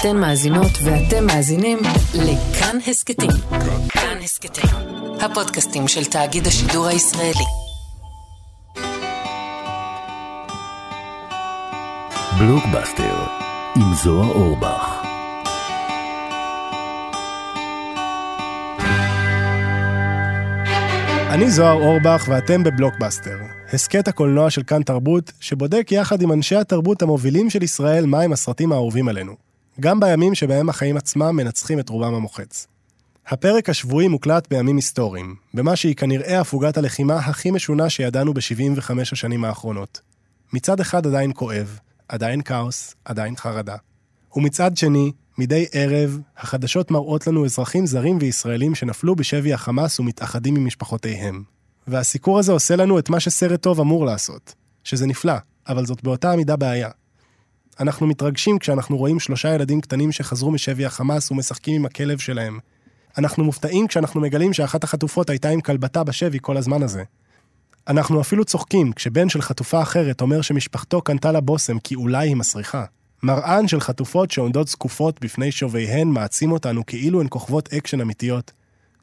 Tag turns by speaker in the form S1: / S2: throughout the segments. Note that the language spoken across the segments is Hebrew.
S1: אתן מאזינות ואתם מאזינים לכאן הסכתים. כאן הסכתים, הפודקאסטים של תאגיד השידור הישראלי.
S2: בלוקבאסטר עם זוהר אורבך.
S3: אני זוהר אורבך ואתם בבלוקבאסטר, הסכת הקולנוע של כאן תרבות, שבודק יחד עם אנשי התרבות המובילים של ישראל מהם הסרטים האהובים עלינו. גם בימים שבהם החיים עצמם מנצחים את רובם המוחץ. הפרק השבועי מוקלט בימים היסטוריים, במה שהיא כנראה הפוגת הלחימה הכי משונה שידענו ב-75 השנים האחרונות. מצד אחד עדיין כואב, עדיין כאוס, עדיין חרדה. ומצד שני, מדי ערב, החדשות מראות לנו אזרחים זרים וישראלים שנפלו בשבי החמאס ומתאחדים עם משפחותיהם. והסיקור הזה עושה לנו את מה שסרט טוב אמור לעשות, שזה נפלא, אבל זאת באותה המידה בעיה. אנחנו מתרגשים כשאנחנו רואים שלושה ילדים קטנים שחזרו משבי החמאס ומשחקים עם הכלב שלהם. אנחנו מופתעים כשאנחנו מגלים שאחת החטופות הייתה עם כלבתה בשבי כל הזמן הזה. אנחנו אפילו צוחקים כשבן של חטופה אחרת אומר שמשפחתו קנתה לה בושם כי אולי היא מסריחה. מראן של חטופות שעומדות זקופות בפני שוביהן מעצים אותנו כאילו הן כוכבות אקשן אמיתיות.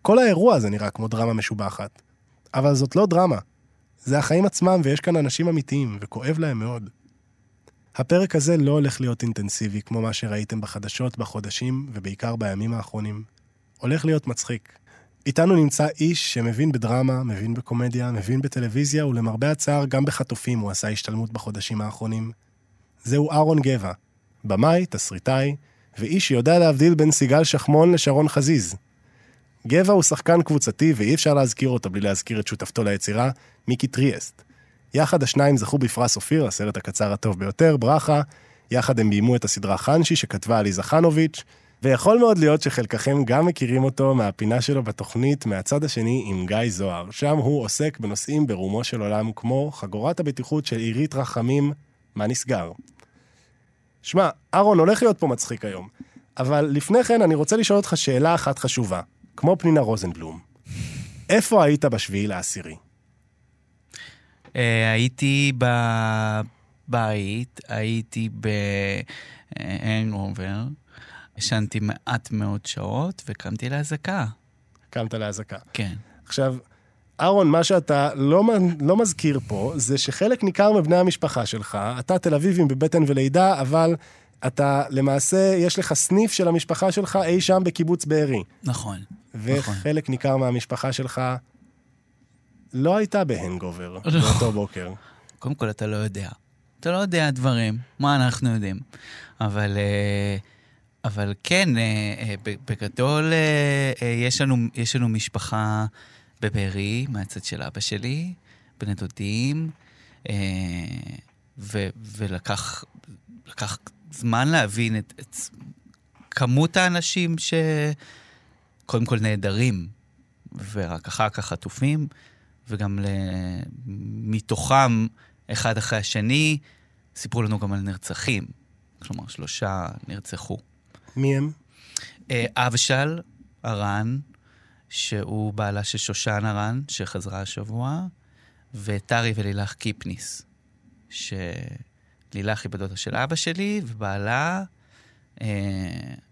S3: כל האירוע הזה נראה כמו דרמה משובחת. אבל זאת לא דרמה. זה החיים עצמם ויש כאן אנשים אמיתיים, וכואב להם מאוד. הפרק הזה לא הולך להיות אינטנסיבי כמו מה שראיתם בחדשות בחודשים, ובעיקר בימים האחרונים. הולך להיות מצחיק. איתנו נמצא איש שמבין בדרמה, מבין בקומדיה, מבין בטלוויזיה, ולמרבה הצער גם בחטופים הוא עשה השתלמות בחודשים האחרונים. זהו אהרון גבע, במאי, תסריטאי, ואיש שיודע להבדיל בין סיגל שחמון לשרון חזיז. גבע הוא שחקן קבוצתי ואי אפשר להזכיר אותו בלי להזכיר את שותפתו ליצירה, מיקי טריאסט. יחד השניים זכו בפרס אופיר, הסרט הקצר הטוב ביותר, ברכה. יחד הם ביימו את הסדרה חנשי שכתבה עליזה חנוביץ', ויכול מאוד להיות שחלקכם גם מכירים אותו מהפינה שלו בתוכנית מהצד השני עם גיא זוהר. שם הוא עוסק בנושאים ברומו של עולם כמו חגורת הבטיחות של עירית רחמים, מה נסגר. שמע, אהרון הולך להיות פה מצחיק היום, אבל לפני כן אני רוצה לשאול אותך שאלה אחת חשובה, כמו פנינה רוזנבלום. איפה היית בשביעי לעשירי?
S4: אה, הייתי בבית, הייתי בהנגובר, ישנתי מעט מאוד שעות וקמתי לאזעקה.
S3: קמת לאזעקה.
S4: כן.
S3: עכשיו, אהרון, מה שאתה לא, לא מזכיר פה, זה שחלק ניכר מבני המשפחה שלך, אתה תל אביבים בבטן ולידה, אבל אתה למעשה, יש לך סניף של המשפחה שלך אי שם בקיבוץ בארי.
S4: נכון.
S3: וחלק נכון. ניכר מהמשפחה שלך לא הייתה בהנגובר לא. באותו בוקר.
S4: קודם כל, אתה לא יודע. אתה לא יודע דברים, מה אנחנו יודעים. אבל, אה, אבל כן, אה, אה, בגדול יש לנו, יש לנו משפחה בבארי, מהצד של אבא שלי, בני דודים, ו, ולקח לקח זמן להבין את, את כמות האנשים שקודם כל נעדרים, ורק אחר כך חטופים. וגם מתוכם, אחד אחרי השני, סיפרו לנו גם על נרצחים. כלומר, שלושה נרצחו.
S3: מי הם?
S4: אה, אבשל ארן, שהוא בעלה של שושן ארן, שחזרה השבוע, וטרי ולילך קיפניס, שלילך היא בדודה של אבא שלי, ובעלה, אה,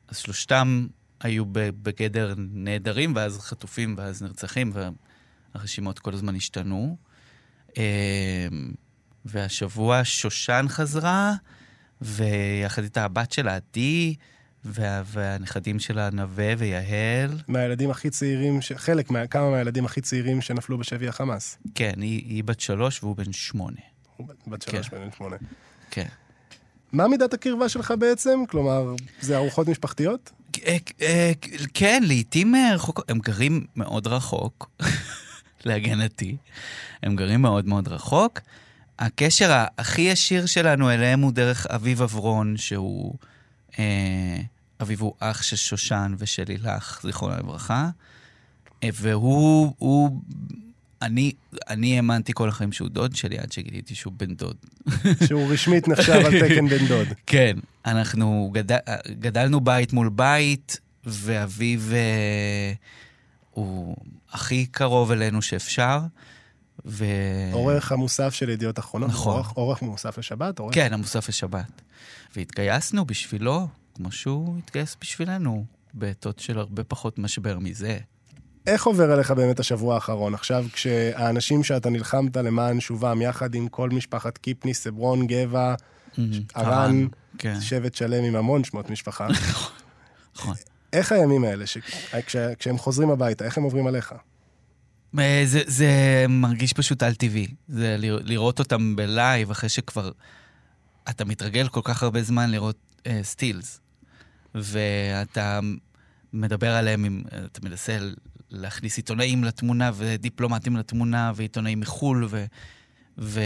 S4: אז שלושתם היו בגדר נעדרים, ואז חטופים, ואז נרצחים, הרשימות כל הזמן השתנו. אמ, והשבוע שושן חזרה, ויחד איתה הבת שלה, עדי, וה, והנכדים שלה, נווה ויהל.
S3: מהילדים הכי צעירים, ש... חלק, מה... כמה מהילדים הכי צעירים שנפלו בשבי החמאס.
S4: כן, היא, היא בת שלוש והוא בן שמונה.
S3: הוא בת שלוש כן. ובן שמונה.
S4: כן.
S3: מה מידת הקרבה שלך בעצם? כלומר, זה ארוחות משפחתיות?
S4: אה, אה, כן, לעיתים רחוקות. הם גרים מאוד רחוק. להגנתי. הם גרים מאוד מאוד רחוק. הקשר הכי ישיר שלנו אליהם הוא דרך אביב אברון, שהוא... אה, אביב הוא אח של שושן ושל לילך, זיכרונה לברכה. אה, והוא... הוא, אני, אני האמנתי כל החיים שהוא דוד שלי, עד שגיליתי שהוא בן דוד.
S3: שהוא רשמית נחשב על תקן בן דוד.
S4: כן, אנחנו גדל, גדלנו בית מול בית, ואביו... אה, הוא הכי קרוב אלינו שאפשר. ו...
S3: עורך המוסף של ידיעות אחרונות.
S4: נכון.
S3: עורך, עורך מוסף לשבת? עורך...
S4: כן, המוסף לשבת. והתגייסנו בשבילו, כמו שהוא התגייס בשבילנו, בעתות של הרבה פחות משבר מזה.
S3: איך עובר עליך באמת השבוע האחרון? עכשיו, כשהאנשים שאתה נלחמת למען שובם, יחד עם כל משפחת קיפני, סברון, גבע, ארן,
S4: כן.
S3: שבט שלם עם המון שמות משפחה,
S4: נכון.
S3: איך הימים האלה, ש... כש... כשהם חוזרים הביתה, איך הם עוברים עליך?
S4: אה, זה, זה מרגיש פשוט על-טבעי. זה לרא- לראות אותם בלייב אחרי שכבר... אתה מתרגל כל כך הרבה זמן לראות אה, סטילס, ואתה מדבר עליהם, עם, אתה מנסה להכניס עיתונאים לתמונה ודיפלומטים לתמונה ועיתונאים מחו"ל ו... ו...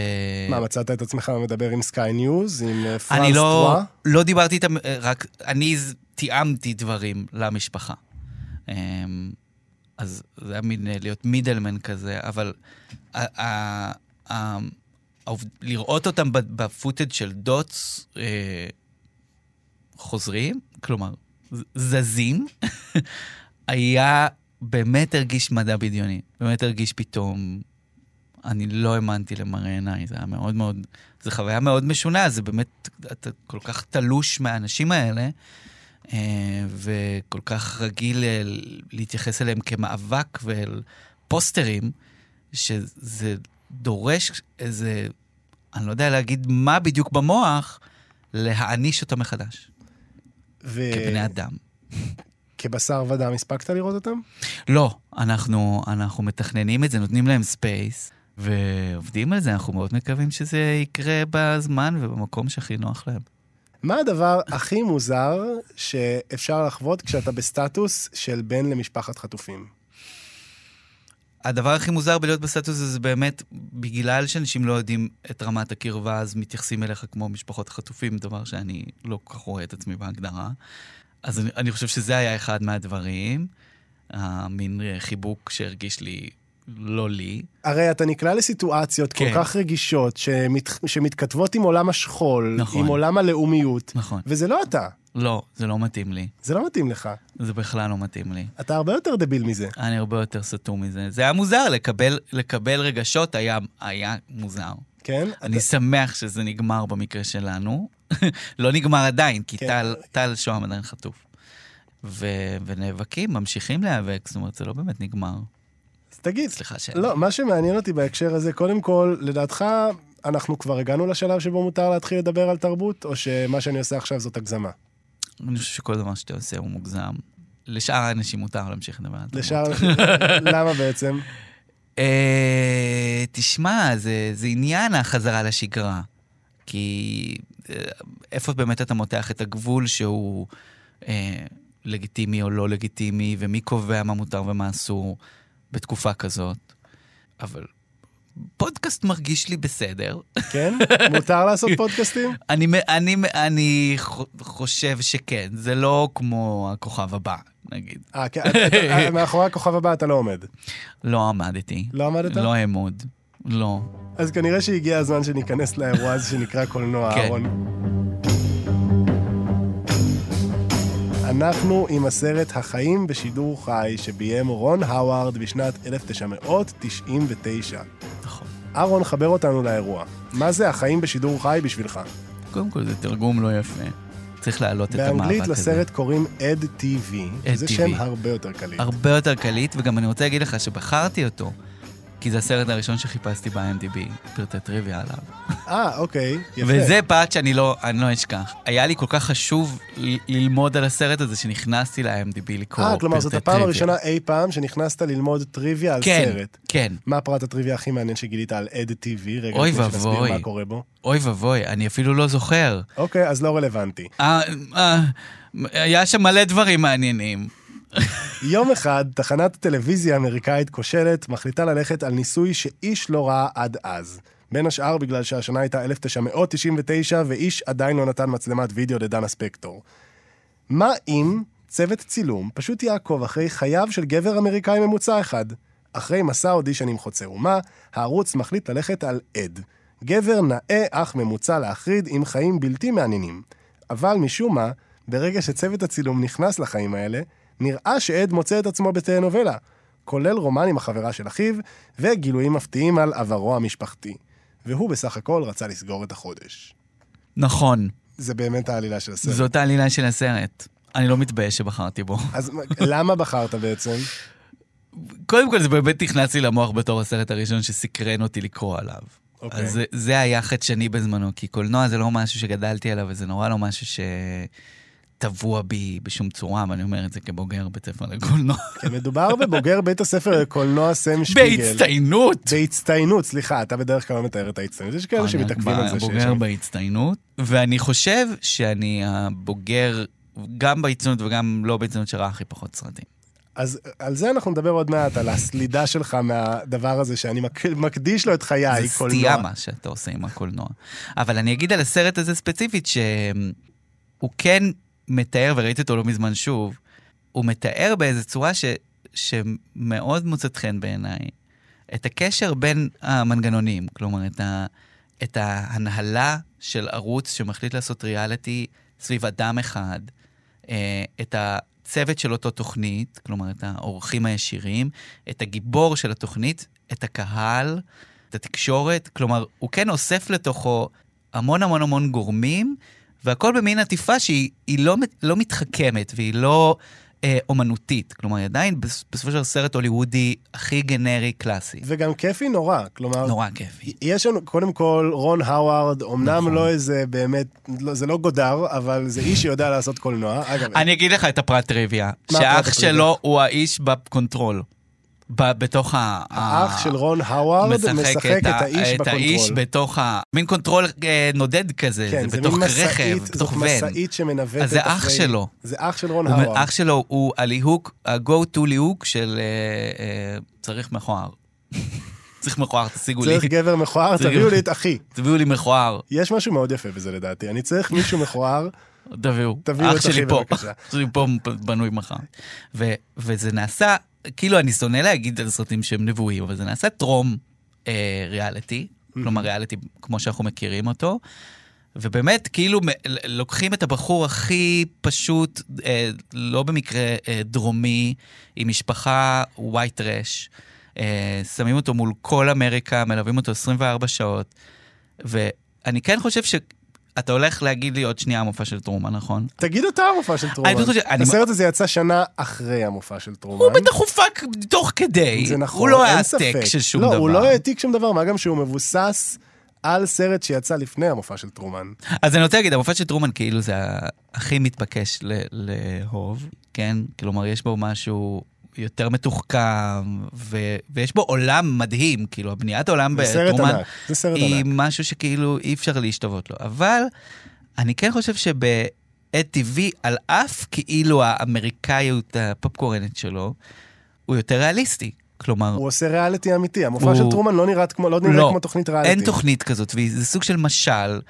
S3: מה, מצאת את עצמך מדבר עם סקיי ניוז, עם אה, פרנס
S4: אני לא,
S3: טרואה?
S4: לא דיברתי איתם, אה, רק אני תיאמתי דברים למשפחה. אמ, אז זה היה מין אה, להיות מידלמן כזה, אבל לראות אותם ב- בפוטאג' של דוטס חוזרים, כלומר, זזים, היה, באמת הרגיש מדע בדיוני. באמת הרגיש פתאום, אני לא האמנתי למראה עיניי, זה היה מאוד מאוד, זו חוויה מאוד משונה, זה באמת, אתה כל כך תלוש מהאנשים האלה, אה, וכל כך רגיל אה, להתייחס אליהם כמאבק ואל פוסטרים, שזה דורש איזה, אני לא יודע להגיד מה בדיוק במוח, להאניש אותם מחדש,
S3: ו...
S4: כבני אדם.
S3: כבשר ודם, הספקת לראות אותם?
S4: לא, אנחנו, אנחנו מתכננים את זה, נותנים להם space, ועובדים על זה, אנחנו מאוד מקווים שזה יקרה בזמן ובמקום שהכי נוח להם.
S3: מה הדבר הכי מוזר שאפשר לחוות כשאתה בסטטוס של בן למשפחת חטופים?
S4: הדבר הכי מוזר בלהיות בסטטוס הזה זה באמת, בגלל שאנשים לא יודעים את רמת הקרבה, אז מתייחסים אליך כמו משפחות החטופים, דבר שאני לא כל כך רואה את עצמי בהגדרה. אז אני, אני חושב שזה היה אחד מהדברים, המין חיבוק שהרגיש לי לא לי.
S3: הרי אתה נקלע לסיטואציות
S4: כן.
S3: כל כך רגישות, שמת... שמתכתבות עם עולם השכול,
S4: נכון.
S3: עם עולם הלאומיות,
S4: נכון.
S3: וזה לא אתה,
S4: לא, זה לא מתאים לי.
S3: זה לא מתאים לך.
S4: זה בכלל לא מתאים לי.
S3: אתה הרבה יותר דביל מזה.
S4: אני הרבה יותר סתום מזה. זה היה מוזר, לקבל, לקבל רגשות היה, היה מוזר.
S3: כן?
S4: אני
S3: אתה...
S4: שמח שזה נגמר במקרה שלנו. לא נגמר עדיין, כי
S3: כן.
S4: טל, טל שוהם עדיין חטוף. ו, ונאבקים, ממשיכים להיאבק, זאת אומרת, זה לא באמת נגמר.
S3: אז תגיד,
S4: סליחה ש...
S3: לא, מה שמעניין אותי בהקשר הזה, קודם כל, לדעתך, אנחנו כבר הגענו לשלב שבו מותר להתחיל לדבר על תרבות, או שמה שאני עושה עכשיו זאת הגזמה?
S4: אני חושב שכל דבר שאתה עושה הוא מוגזם. לשאר האנשים מותר להמשיך לדבר על זה.
S3: לשאר... למה בעצם?
S4: אה, תשמע, זה, זה עניין החזרה לשגרה. כי אה, איפה באמת אתה מותח את הגבול שהוא אה, לגיטימי או לא לגיטימי, ומי קובע מה מותר ומה אסור בתקופה כזאת. אבל פודקאסט מרגיש לי בסדר.
S3: כן? מותר לעשות פודקאסטים?
S4: אני, אני, אני חושב שכן, זה לא כמו הכוכב הבא, נגיד.
S3: אה, כן, אתה- מאחורי הכוכב הבא אתה לא עומד.
S4: לא עמדתי.
S3: לא עמדת?
S4: לא אעמוד. לא.
S3: אז כנראה שהגיע הזמן שניכנס לאירוע הזה שנקרא קולנוע,
S4: כן.
S3: אהרון. אנחנו עם הסרט החיים בשידור חי שביים רון האווארד בשנת 1999.
S4: נכון.
S3: אהרון, חבר אותנו לאירוע. מה זה החיים בשידור חי בשבילך?
S4: קודם כל, זה תרגום לא יפה. צריך להעלות את המאבק הזה.
S3: באנגלית לסרט קוראים אד TV.
S4: Ed
S3: זה
S4: TV.
S3: שם הרבה יותר קליט.
S4: הרבה יותר קליט, וגם אני רוצה להגיד לך שבחרתי אותו, כי זה הסרט הראשון שחיפשתי ב-IMDb, פרטי טריוויה עליו.
S3: אה, אוקיי, יפה.
S4: וזה פרט שאני לא, אני לא אשכח. היה לי כל כך חשוב ללמוד על הסרט הזה, שנכנסתי ל-IMDb לקרוא
S3: אה, כלומר, זאת
S4: פרטי
S3: הפעם
S4: טריוויה.
S3: הראשונה אי פעם שנכנסת ללמוד טריוויה על
S4: כן,
S3: סרט.
S4: כן.
S3: מה הפרט הטריוויה הכי מעניין שגילית על אד TV? רגע,
S4: אוי
S3: לפני שנסביר
S4: ואבוי.
S3: מה קורה בו.
S4: אוי ואבוי, אני אפילו לא זוכר.
S3: אוקיי, אז לא רלוונטי.
S4: אה, אה, היה שם מלא דברים מעניינים.
S3: יום אחד, תחנת טלוויזיה אמריקאית כושלת מחליטה ללכת על ניסוי שאיש לא ראה עד אז. בין השאר בגלל שהשנה הייתה 1999 ואיש עדיין לא נתן מצלמת וידאו לדנה ספקטור. מה אם צוות צילום פשוט יעקוב אחרי חייו של גבר אמריקאי ממוצע אחד? אחרי מסע אודישנים חוצה אומה, הערוץ מחליט ללכת על עד. גבר נאה אך ממוצע להחריד עם חיים בלתי מעניינים. אבל משום מה, ברגע שצוות הצילום נכנס לחיים האלה, נראה שעד מוצא את עצמו בטלנובלה, כולל רומן עם החברה של אחיו, וגילויים מפתיעים על עברו המשפחתי. והוא בסך הכל רצה לסגור את החודש.
S4: נכון.
S3: זה באמת העלילה של הסרט.
S4: זאת העלילה של הסרט. אני לא מתבייש שבחרתי בו.
S3: אז מה- למה בחרת בעצם?
S4: קודם כל זה באמת נכנס לי למוח בתור הסרט הראשון שסקרן אותי לקרוא עליו.
S3: אוקיי.
S4: אז זה, זה היה חדשני בזמנו, כי קולנוע זה לא משהו שגדלתי עליו, וזה נורא לא משהו שטבוע בי בשום צורה, ואני אומר את זה כבוגר בית ספר לקולנוע.
S3: כי מדובר בבוגר בית הספר לקולנוע סם שפיגל.
S4: בהצטיינות!
S3: בהצטיינות, סליחה, אתה בדרך כלל לא מתאר את ההצטיינות. יש כאלה שמתעכבים על זה
S4: בוגר. בהצטיינות, ואני חושב שאני הבוגר, גם בהצטיינות וגם לא בהצטיינות שראה הכי פחות סרטים.
S3: אז על זה אנחנו נדבר עוד מעט, על הסלידה שלך מהדבר הזה, שאני מק- מקדיש לו את חיי,
S4: זה
S3: קולנוע.
S4: סטייה מה שאתה עושה עם הקולנוע. אבל אני אגיד על הסרט הזה ספציפית, שהוא כן מתאר, וראיתי אותו לא מזמן שוב, הוא מתאר באיזו צורה ש, שמאוד מוצאת חן בעיניי, את הקשר בין המנגנונים, כלומר, את, ה, את ההנהלה של ערוץ שמחליט לעשות ריאליטי סביב אדם אחד, אה, את הצוות של אותו תוכנית, כלומר, את האורחים הישירים, את הגיבור של התוכנית, את הקהל, את התקשורת, כלומר, הוא כן אוסף לתוכו המון המון המון גורמים, והכל במין עטיפה שהיא היא לא, לא מתחכמת והיא לא אה, אומנותית. כלומר, היא עדיין בס- בסופו של סרט הוליוודי הכי גנרי קלאסי.
S3: וגם כיפי נורא, כלומר,
S4: נורא כיפי.
S3: יש לנו, קודם כל, רון האווארד, אמנם
S4: נכון.
S3: לא איזה באמת, לא, זה לא גודאר, אבל זה איש שיודע לעשות קולנוע. אגב,
S4: אני אגיד לך את הפרט טריוויה, שאח? שלו הוא האיש ב control. ב- בתוך ה...
S3: האח של רון האווארד משחק את
S4: ה-
S3: האיש
S4: את האיש
S3: ב control.
S4: בתוך ה... מין control אה, נודד כזה,
S3: כן,
S4: זה
S3: זה
S4: בתוך
S3: מין
S4: רכב, בתוך
S3: זאת
S4: ואן.
S3: משאית שמנווטת
S4: אז זה אח
S3: אחרי-
S4: שלו.
S3: זה אח של רון האווארד.
S4: אח שלו הוא הליהוק, ה-go to ליהוק של אה, אה, צריך מכוער. צריך מכוער, תשיגו לי.
S3: צריך גבר מכוער, תביאו לי את אחי.
S4: תביאו לי מכוער,
S3: יש משהו מאוד יפה בזה לדעתי. אני צריך מישהו מכוער,
S4: תביאו.
S3: תביאו את אחי בבקשה.
S4: אח שלי פה בנוי מחר. וזה נעשה, כאילו אני שונא להגיד על סרטים שהם נבואים, אבל זה נעשה טרום אה, ריאליטי, כלומר ריאליטי כמו שאנחנו מכירים אותו. ובאמת, כאילו, לוקחים את הבחור הכי פשוט, אה, לא במקרה אה, דרומי, עם משפחה white trash, אה, שמים אותו מול כל אמריקה, מלווים אותו 24 שעות, ואני כן חושב שאתה הולך להגיד לי עוד שנייה המופע של טרומן, נכון?
S3: תגיד אתה המופע של טרומן. הסרט הזה יצא שנה אחרי המופע של טרומן.
S4: הוא בטח הופק תוך כדי.
S3: זה נכון,
S4: הוא לא היה. טק של שום
S3: לא,
S4: דבר.
S3: הוא לא העתיק שום דבר, מה גם שהוא מבוסס על סרט שיצא לפני המופע של טרומן.
S4: אז אני רוצה להגיד, המופע של טרומן כאילו זה הכי מתבקש לאהוב, כן? כלומר, יש בו משהו יותר מתוחכם, ו- ויש בו עולם מדהים, כאילו, הבניית
S3: סרט
S4: בטרומן
S3: ענק, זה סרט
S4: היא
S3: ענק.
S4: משהו שכאילו אי אפשר להשתוות לו. אבל אני כן חושב שבעת טבעי, על אף כאילו האמריקאיות הפופקורנית שלו, הוא יותר ריאליסטי. כלומר,
S3: הוא עושה ריאליטי אמיתי, המופע
S4: הוא-
S3: של טרומן לא נראה כמו לא נראה
S4: לא,
S3: כמו תוכנית ריאליטי.
S4: אין תוכנית כזאת, וזה סוג של משל.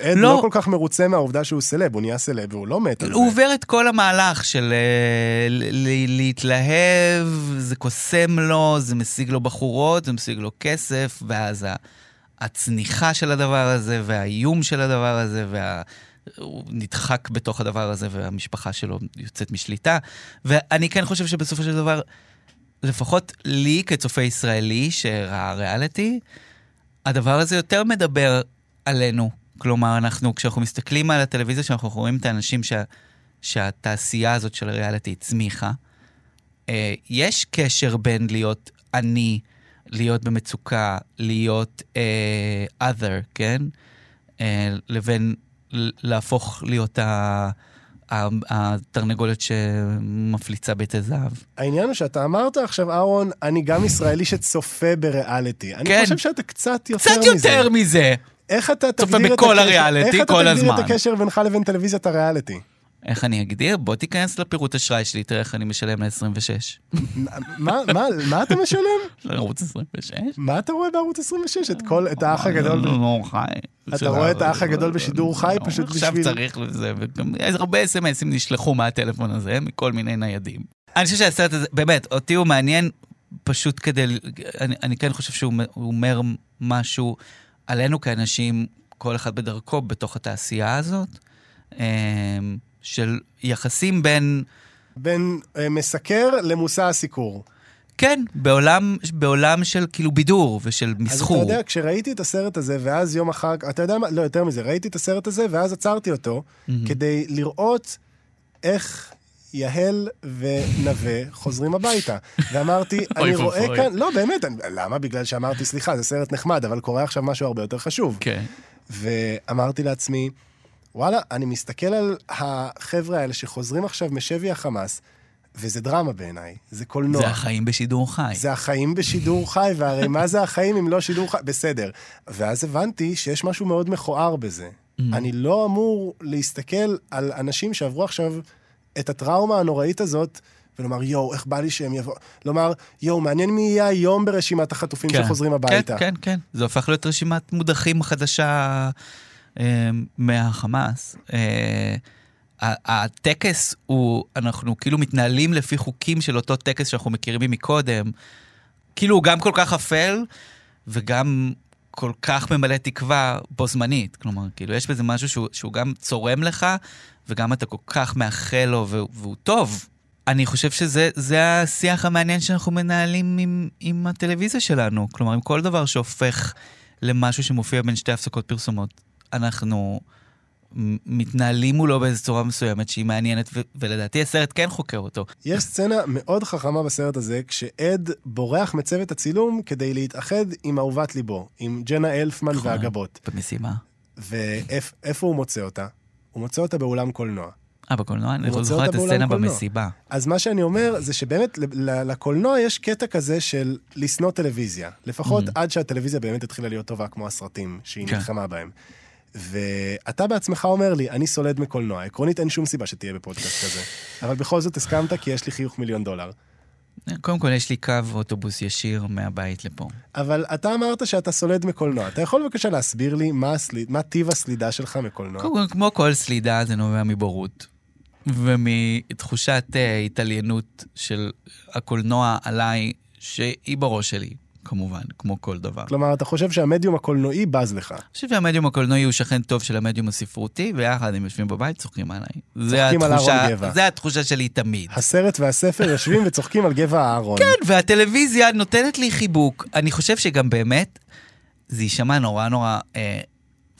S3: אד
S4: לא.
S3: לא כל כך מרוצה מהעובדה שהוא סלב, הוא נהיה סלב והוא לא מת על זה.
S4: הוא עובר את כל המהלך של אה, ל- ל- להתלהב, זה קוסם לו, זה משיג לו בחורות, זה משיג לו כסף, ואז הצניחה של הדבר הזה, והאיום של הדבר הזה, וה... הוא נדחק בתוך הדבר הזה, והמשפחה שלו יוצאת משליטה. ואני כן חושב שבסופו של דבר, לפחות לי כצופה ישראלי שראה ריאליטי, הדבר הזה יותר מדבר עלינו. כלומר, אנחנו, כשאנחנו מסתכלים על הטלוויזיה, שאנחנו רואים את האנשים שה, שהתעשייה הזאת של הריאליטי הצמיחה, אה, יש קשר בין להיות עני, להיות במצוקה, להיות אה, other, כן? אה, לבין להפוך להיות ה... התרנגולת שמפליצה ביתי זהב.
S3: העניין הוא שאתה אמרת עכשיו, אהרון, אני גם ישראלי שצופה בריאליטי. אני
S4: כן.
S3: חושב שאתה קצת יותר
S4: קצת
S3: מזה.
S4: יותר מזה.
S3: איך אתה
S4: צופה
S3: תגדיר את
S4: בכל
S3: הקשר-
S4: הריאליטי,
S3: איך אתה
S4: כל
S3: תגדיר
S4: הזמן.
S3: את הקשר בינך לבין טלוויזיית הריאליטי?
S4: איך אני אגדיר? בוא תיכנס לפירוט אשראי שלי, תראה איך אני משלם ל-26.
S3: מה, אתה משלם?
S4: לערוץ 26?
S3: מה אתה רואה בערוץ 26? את כל, את האח הגדול?
S4: לא, חי.
S3: אתה רואה את האח הגדול בשידור חי פשוט
S4: עכשיו
S3: בשביל...
S4: צריך לזה, וגם הרבה אס.אם.אסים נשלחו מהטלפון הזה, מכל מיני ניידים. אני חושב שהסרט הזה, באמת, אותי הוא מעניין פשוט כדי, אני, אני כן חושב שהוא הוא אומר משהו עלינו כאנשים, כל אחד בדרכו, בתוך התעשייה הזאת, אמ, של יחסים בין...
S3: בין אה, מסקר למושא הסיקור.
S4: כן, בעולם, בעולם של כאילו בידור ושל
S3: אז
S4: מסחור.
S3: אתה יודע, כשראיתי את הסרט הזה, ואז יום אחר, אתה יודע מה, לא, יותר מזה, ראיתי את הסרט הזה, ואז עצרתי אותו, כדי לראות איך יהל ונווה חוזרים הביתה. ואמרתי, אני רואה. כאן, לא, באמת, אני, למה? בגלל שאמרתי, סליחה, זה סרט נחמד, אבל קורה עכשיו משהו הרבה יותר חשוב.
S4: כן.
S3: ואמרתי לעצמי, וואלה, אני מסתכל על החבר'ה האלה שחוזרים עכשיו משבי החמאס, וזה דרמה בעיניי, זה קולנוע.
S4: זה החיים בשידור חי.
S3: זה החיים בשידור חי, והרי מה זה החיים אם לא שידור חי? בסדר. ואז הבנתי שיש משהו מאוד מכוער בזה.
S4: Mm.
S3: אני לא אמור להסתכל על אנשים שעברו עכשיו את הטראומה הנוראית הזאת, ולומר, יואו, איך בא לי שהם יבואו... לומר, יואו, מעניין מי יהיה היום ברשימת החטופים
S4: כן.
S3: שחוזרים הביתה.
S4: כן, כן, כן. זה הופך להיות רשימת מודחים חדשה מהחמאס. אה, הטקס הוא, אנחנו כאילו מתנהלים לפי חוקים של אותו טקס שאנחנו מכירים מקודם. כאילו הוא גם כל כך אפל, וגם כל כך ממלא תקווה בו זמנית. כלומר, כאילו יש בזה משהו שהוא, שהוא גם צורם לך, וגם אתה כל כך מאחל לו, והוא, טוב. אני חושב שזה זה השיח המעניין שאנחנו מנהלים עם, עם הטלוויזיה שלנו. כלומר, עם כל דבר שהופך למשהו שמופיע בין שתי הפסקות פרסומות. אנחנו מתנהלים מולו באיזו צורה מסוימת שהיא מעניינת, ו- ולדעתי הסרט כן חוקר אותו.
S3: יש סצנה מאוד חכמה בסרט הזה, כשעד בורח מצוות הצילום כדי להתאחד עם אהובת ליבו, עם ג'נה אלפמן
S4: נכון.
S3: והגבות.
S4: במשימה.
S3: ואיפה הוא מוצא אותה? הוא מוצא אותה באולם קולנוע.
S4: אה, בקולנוע? אני
S3: רוצה
S4: זוכר את הסצנה. במסיבה.
S3: אז מה שאני אומר זה שבאמת לקולנוע יש קטע כזה של לשנוא טלוויזיה. לפחות
S4: Mhm.
S3: עד שהטלוויזיה באמת התחילה להיות טובה כמו הסרטים שהיא
S4: כן.
S3: נלחמה בהם. ואתה בעצמך אומר לי, אני סולד מקולנוע. עקרונית אין שום סיבה שתהיה בפודקאסט כזה. אבל בכל זאת הסכמת כי יש לי חיוך מיליון דולר.
S4: קודם כל, יש לי קו אוטובוס ישיר מהבית לפה.
S3: אבל אתה אמרת שאתה סולד מקולנוע. אתה יכול בבקשה להסביר לי מה, הסליד, מה טיב הסלידה שלך מקולנוע?
S4: קודם כל, כמו כל סלידה, זה נובע מבורות. ומתחושת אה, התעליינות של הקולנוע עליי, שהיא בראש שלי, כמובן, כמו כל דבר. אני
S3: כלומר, אתה חושב שהמדיום הקולנועי בז לך.
S4: חושב שהמדיום הקולנועי הוא שכן טוב של המדיום הספרותי, ויחד הם יושבים בבית, צוחקים עליי.
S3: צוחקים על אהרון גבע.
S4: זה התחושה שלי תמיד.
S3: הסרט והספר יושבים וצוחקים על גבע אהרון.
S4: כן, והטלוויזיה נותנת לי חיבוק. אני חושב שגם באמת, זה יישמע נורא נורא אה,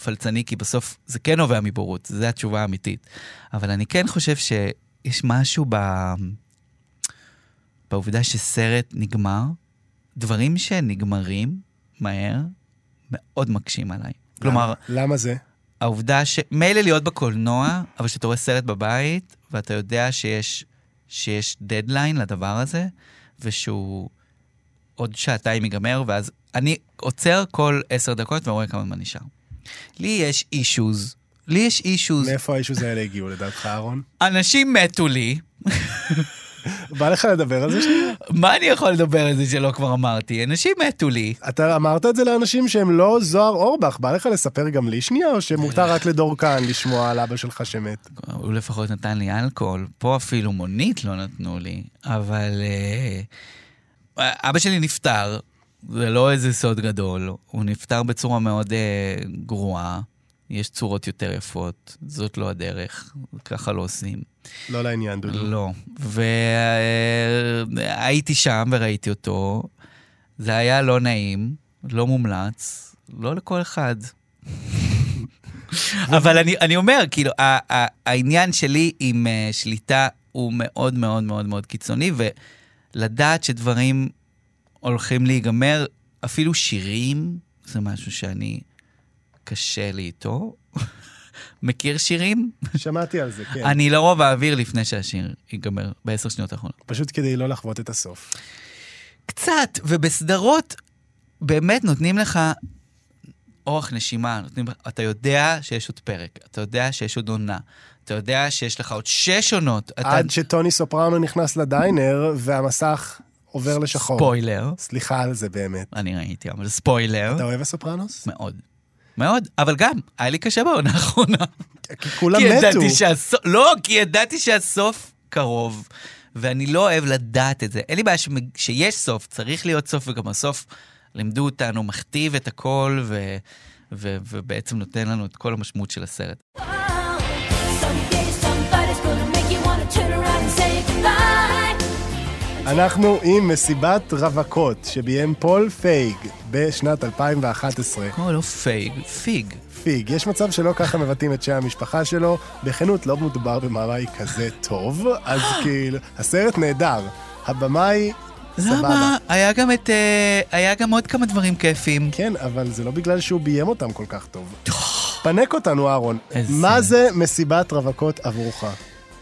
S4: פלצני, כי בסוף זה כן נובע מבורות, זו התשובה האמיתית. אבל אני כן חושב שיש משהו ב... בעובדה שסרט נגמר, דברים שנגמרים מהר, מאוד מקשים עליי. כלומר,
S3: למה זה?
S4: העובדה ש... מילא להיות בקולנוע, אבל כשאתה רואה סרט בבית, ואתה יודע שיש, שיש דדליין לדבר הזה, ושהוא עוד שעתיים ייגמר, ואז אני עוצר כל עשר דקות ורואה כמה זמן נשאר. לי יש אישוז, לי יש אישוז.
S3: מאיפה האישוז האלה הגיעו לדעתך, אהרון?
S4: אנשים מתו לי,
S3: בא לך לדבר על זה שנייה?
S4: מה אני יכול לדבר על זה שלא כבר אמרתי? אנשים מתו לי.
S3: אתה אמרת את זה לאנשים שהם לא זוהר אורבך, בא לך לספר גם לי שנייה, או שמותר רק לדור כאן לשמוע על אבא שלך שמת?
S4: הוא לפחות נתן לי אלכוהול, פה אפילו מונית לא נתנו לי, אבל אה, אבא שלי נפטר, זה לא איזה סוד גדול, הוא נפטר בצורה מאוד אה, גרועה, יש צורות יותר יפות, זאת לא הדרך, ככה לא עושים.
S3: לא לעניין, דודו.
S4: לא. והייתי שם וראיתי אותו, זה היה לא נעים, לא מומלץ, לא לכל אחד. אבל אני, אני אומר, כאילו, העניין שלי עם uh, שליטה הוא מאוד מאוד מאוד מאוד קיצוני, ולדעת שדברים הולכים להיגמר, אפילו שירים, זה משהו שאני, קשה לי איתו. מכיר שירים?
S3: שמעתי על זה, כן.
S4: אני לרוב אעביר לפני שהשיר ייגמר, בעשר שניות האחרונות.
S3: פשוט כדי לא לחוות את הסוף.
S4: קצת, ובסדרות באמת נותנים לך אורך נשימה, נותנים, אתה יודע שיש עוד פרק, אתה יודע שיש עוד עונה, אתה יודע שיש לך עוד שש עונות. אתה...
S3: עד שטוני סופרנו נכנס לדיינר, והמסך עובר לשחור.
S4: ספוילר,
S3: סליחה על זה באמת.
S4: אני ראיתי, אבל ספוילר,
S3: אתה אוהב הסופרנוס?
S4: מאוד. מאוד, אבל גם, היה לי קשה בעונה האחרונה.
S3: כי כולם
S4: כי
S3: מתו.
S4: שהסוף, לא, כי ידעתי שהסוף קרוב, ואני לא אוהב לדעת את זה. אין לי בעיה שמג- שיש סוף, צריך להיות סוף, וגם הסוף לימדו אותנו, מכתיב את הכל, ו... ו- ובעצם נותן לנו את כל המשמעות של הסרט.
S5: Someday
S3: אנחנו עם מסיבת רווקות שביים פול פייג בשנת 2011.
S4: כמו לא פייג, פיג.
S3: פיג, יש מצב שלא ככה מבטאים את שם המשפחה שלו, בכנות לא מדובר בבמאי כזה טוב, אז כאילו, הסרט נהדר. הבמאי, סבבה.
S4: למה? היה גם את... אה, היה גם עוד כמה דברים כיפים.
S3: כן, אבל זה לא בגלל שהוא ביים אותם כל כך טוב. פנק אותנו, אהרון. מה זה מסיבת רווקות עבורך?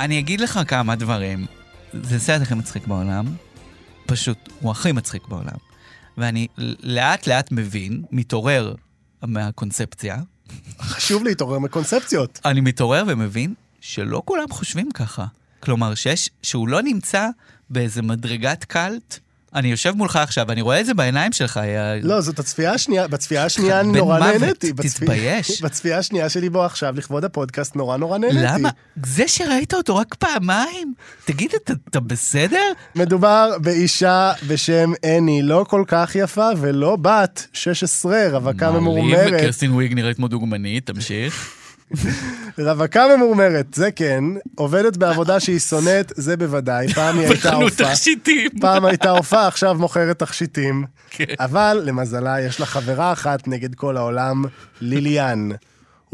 S4: אני אגיד לך כמה דברים. זה הסרט הכי מצחיק בעולם. פשוט, הוא הכי מצחיק בעולם. ואני לאט לאט מבין, מתעורר מהקונספציה,
S3: חשוב להתעורר מקונספציות.
S4: אני מתעורר ומבין שלא כולם חושבים ככה. כלומר, שיש, שהוא לא נמצא באיזה מדרגת קאלט. אני יושב מולך עכשיו, ואני רואה את זה בעיניים שלך.
S3: לא, זאת הצפייה השנייה, בצפייה השנייה אני נורא נהניתי.
S4: תתבייש.
S3: בצפייה השנייה שלי בו עכשיו, לכבוד הפודקאסט, נורא נורא נהניתי.
S4: למה? זה שראית אותו רק פעמיים? תגיד, אתה, בסדר?
S3: מדובר באישה בשם אני, לא כל כך יפה ולא בת 16, רווקה
S4: מעליב,
S3: ממורמרת.
S4: קרסטין וויג נראית כמו דוגמנית, תמשיך.
S3: רווקה ממורמרת, זה כן. עובדת בעבודה שהיא שונאת, זה בוודאי. פעם היא הייתה
S4: בחנות
S3: עופה.
S4: תכשיטים.
S3: פעם הייתה עופה, עכשיו מוכרת תכשיטים.
S4: כן.
S3: אבל למזלה, יש לה חברה אחת נגד כל העולם, ליליאן.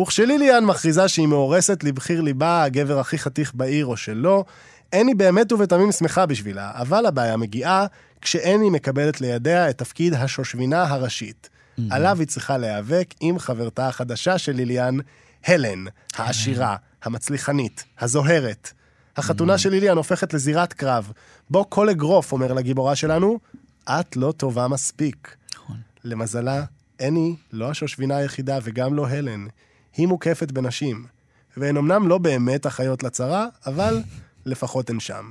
S3: וכשליליאן מכריזה שהיא מאורסת לבחיר ליבה, הגבר הכי חתיך בעיר או שלא, אני באמת ובתמים שמחה בשבילה, אבל הבעיה מגיעה כשאני מקבלת לידיה את תפקיד השושבינה הראשית. עליו היא צריכה להיאבק עם חברתה החדשה של ליליאן, הלן, העשירה, המצליחנית, הזוהרת. החתונה של ליליאן הופכת לזירת קרב, בו כל אגרוף אומר לגיבורה שלנו, את לא טובה מספיק.
S4: נכון.
S3: למזלה, אני לא השושבינה היחידה וגם לא הלן. היא מוקפת בנשים. והן אמנם לא באמת אחיות לצרה, אבל לפחות הן שם.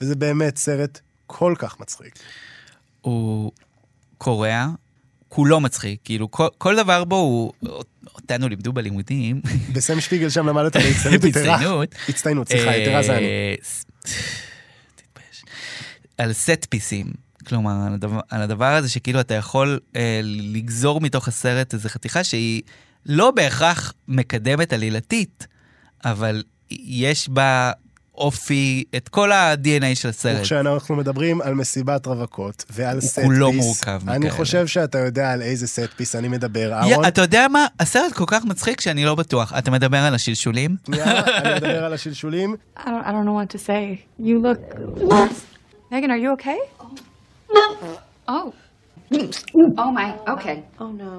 S3: וזה באמת סרט כל כך מצחיק.
S4: הוא קורע, כולו מצחיק, כאילו כל, כל דבר בו הוא, אותנו לימדו בלימודים.
S3: בסם שפיגל שם למדת יתרה.
S4: בהצטיינות.
S3: הצטיינות, סליחה, יתרה זה אני.
S4: אה, תתבייש. על סט פיסים. כלומר, על הדבר, על הדבר הזה שכאילו אתה יכול אה, לגזור מתוך הסרט איזו חתיכה שהיא לא בהכרח מקדמת עלילתית, אבל יש בה אופי, את כל ה-DNA של הסרט.
S3: וכשאנחנו מדברים על מסיבת רווקות ועל סט פיס,
S4: כולו מורכב
S3: אני
S4: מכאלה.
S3: חושב שאתה יודע על איזה סט פיס אני מדבר, אהרון.
S4: אתה יודע מה? הסרט כל כך מצחיק שאני לא בטוח. אתה מדבר על השלשולים?
S3: שנייה, אני מדבר על השלשולים.
S5: I don't, I don't know what to say. You look. Megan, are you okay?
S6: Oh. Oh my. Okay.
S5: Oh no.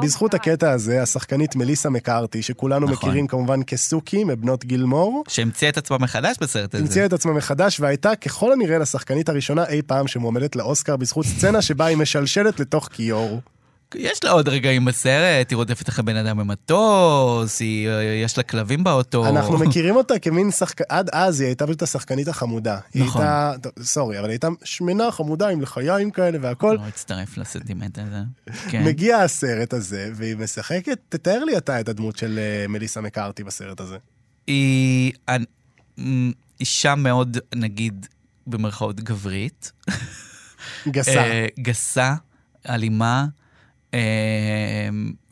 S3: בזכות הקטע הזה, השחקנית מליסה מקארתי, שכולנו
S4: נכון.
S3: מכירים כמובן כסוכי מבנות גילמור,
S4: שהמציאה את עצמה מחדש בסרט הזה.
S3: המציאה את עצמה מחדש והייתה ככל הנראה לשחקנית הראשונה אי פעם שמועמדת לאוסקר בזכות סצנה שבה היא משלשלת לתוך כיור.
S4: יש לה עוד רגעים בסרט, היא רודפת אחרי בן אדם במטוס, היא, יש לה כלבים באוטו.
S3: אנחנו מכירים אותה כמין שחקנית, עד אז היא הייתה פשוט השחקנית החמודה. היא
S4: נכון.
S3: הייתה, טוב, סורי, אבל היא הייתה שמנה, חמודה, עם לחיים כאלה והכל.
S4: לא אצטרף לסנטימנט הזה. כן.
S3: מגיע הסרט הזה, והיא משחקת, תתאר לי אתה את הדמות של אה, מליסה מקארתי בסרט הזה.
S4: היא אישה מאוד, נגיד, במרכאות גברית.
S3: גסה.
S4: אה, גסה, אלימה. אה,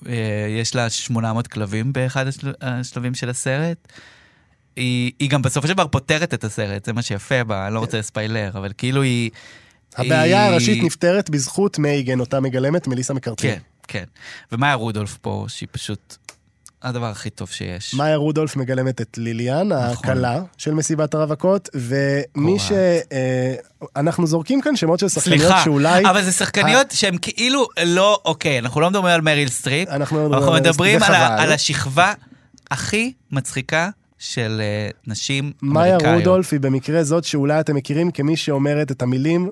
S4: אה, יש לה 800 כלבים באחד השל- השלבים של הסרט. היא, היא גם בסופו של דבר פותרת את הסרט, זה מה שיפה בה, אני לא רוצה לספיילר, אבל כאילו היא...
S3: הבעיה
S4: היא-
S3: הראשית נפתרת בזכות מייגן, אותה מגלמת מליסה מקארתי.
S4: כן, כן. ומאיה רודולף פה, שהיא פשוט הדבר הכי טוב שיש.
S3: מאיה רודולף מגלמת את ליליאן,
S4: נכון.
S3: הכלה של מסיבת הרווקות, ומי ש... אה, אנחנו זורקים כאן שמות של שחקניות
S4: סליחה,
S3: שאולי...
S4: אבל זה שחקניות שהן כאילו לא, אוקיי, אנחנו לא מדברים על מריל סטריפ,
S3: אנחנו לא
S4: אנחנו
S3: מדברים על-
S4: מדברים על, ה-. על השכבה הכי מצחיקה של אה, נשים
S3: מאיה
S4: אמריקאיות.
S3: רודולף היא במקרה זאת שאולי אתם מכירים כמי שאומרת את המילים.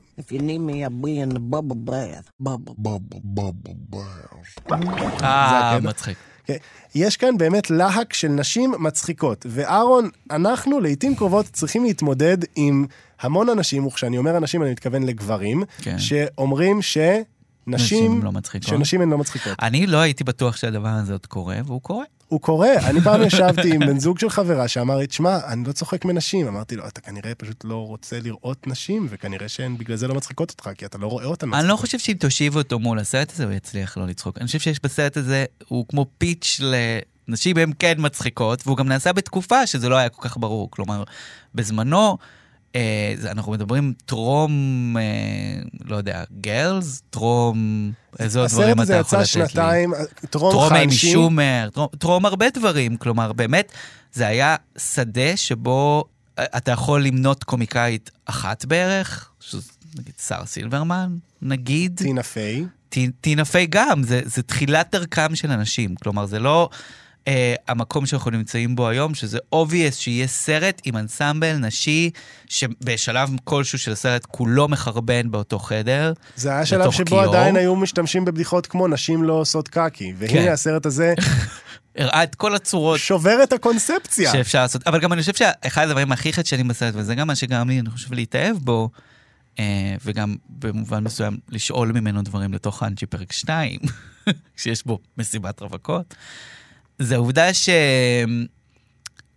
S4: אה. מצחיק.
S3: כן, יש כאן באמת להק של נשים מצחיקות. ואהרון, אנחנו לעיתים קרובות צריכים להתמודד עם המון אנשים, וכשאני אומר אנשים אני מתכוון לגברים,
S4: כן.
S3: שאומרים
S4: נשים
S3: שנשים...
S4: לא מצחיקות.
S3: שנשים הן לא מצחיקות.
S4: אני לא הייתי בטוח שהדבר הזה עוד קורה, והוא קורה.
S3: הוא קורה. אני פעם ישבתי עם בן זוג של חברה שאמר לי, תשמע, אני לא צוחק מנשים. אמרתי לו, אתה כנראה פשוט לא רוצה לראות נשים, וכנראה שהן בגלל זה לא מצחיקות אותך, כי אתה לא רואה אותן
S4: אני לא
S3: מצחיקות.
S4: חושב שאם תושיבו אותו מול הסרט הזה, הוא יצליח לא לצחוק. אני חושב שיש בסרט הזה, הוא כמו פיץ' לנשים הן כן מצחיקות, והוא גם נעשה בתקופה שזה לא היה כל כך ברור. כלומר, בזמנו, אנחנו מדברים טרום, אה, לא יודע, גרלס, טרום, איזה עוד
S3: הסרט
S4: דברים
S3: הזה
S4: אתה יכול
S3: יצא
S4: לתת לי?
S3: שנתיים, טרום
S4: טרום אימי. שומר, טרום, הרבה דברים, כלומר באמת, זה היה שדה שבו אה, אתה יכול למנות קומיקאית אחת בערך, נגיד שר סילברמן, נגיד.
S3: טינה פיי.
S4: טינה פיי גם, זה, זה תחילת דרכם של אנשים. כלומר, זה לא אה, המקום שאנחנו נמצאים בו היום, שזה obvious שיהיה סרט עם אנסמבל נשי, שבשלב כלשהו של הסרט כולו מחרבן באותו חדר.
S3: זה היה שלב שבו
S4: כיור.
S3: עדיין היו משתמשים בבדיחות כמו נשים לא עושות קקי. והנה
S4: כן.
S3: הסרט הזה
S4: הראה את כל הצורות
S3: שובר את הקונספציה.
S4: שאפשר לעשות. אבל גם אני חושב שאחד הדברים הכי חדשנים בסרט, וזה גם מה שגרם לי, אני חושב, להתאהב בו, אה, וגם במובן מסוים לשאול ממנו דברים לתוך האנג'י פרק 2, שיש בו מסיבת רווקות, זה העובדה ש...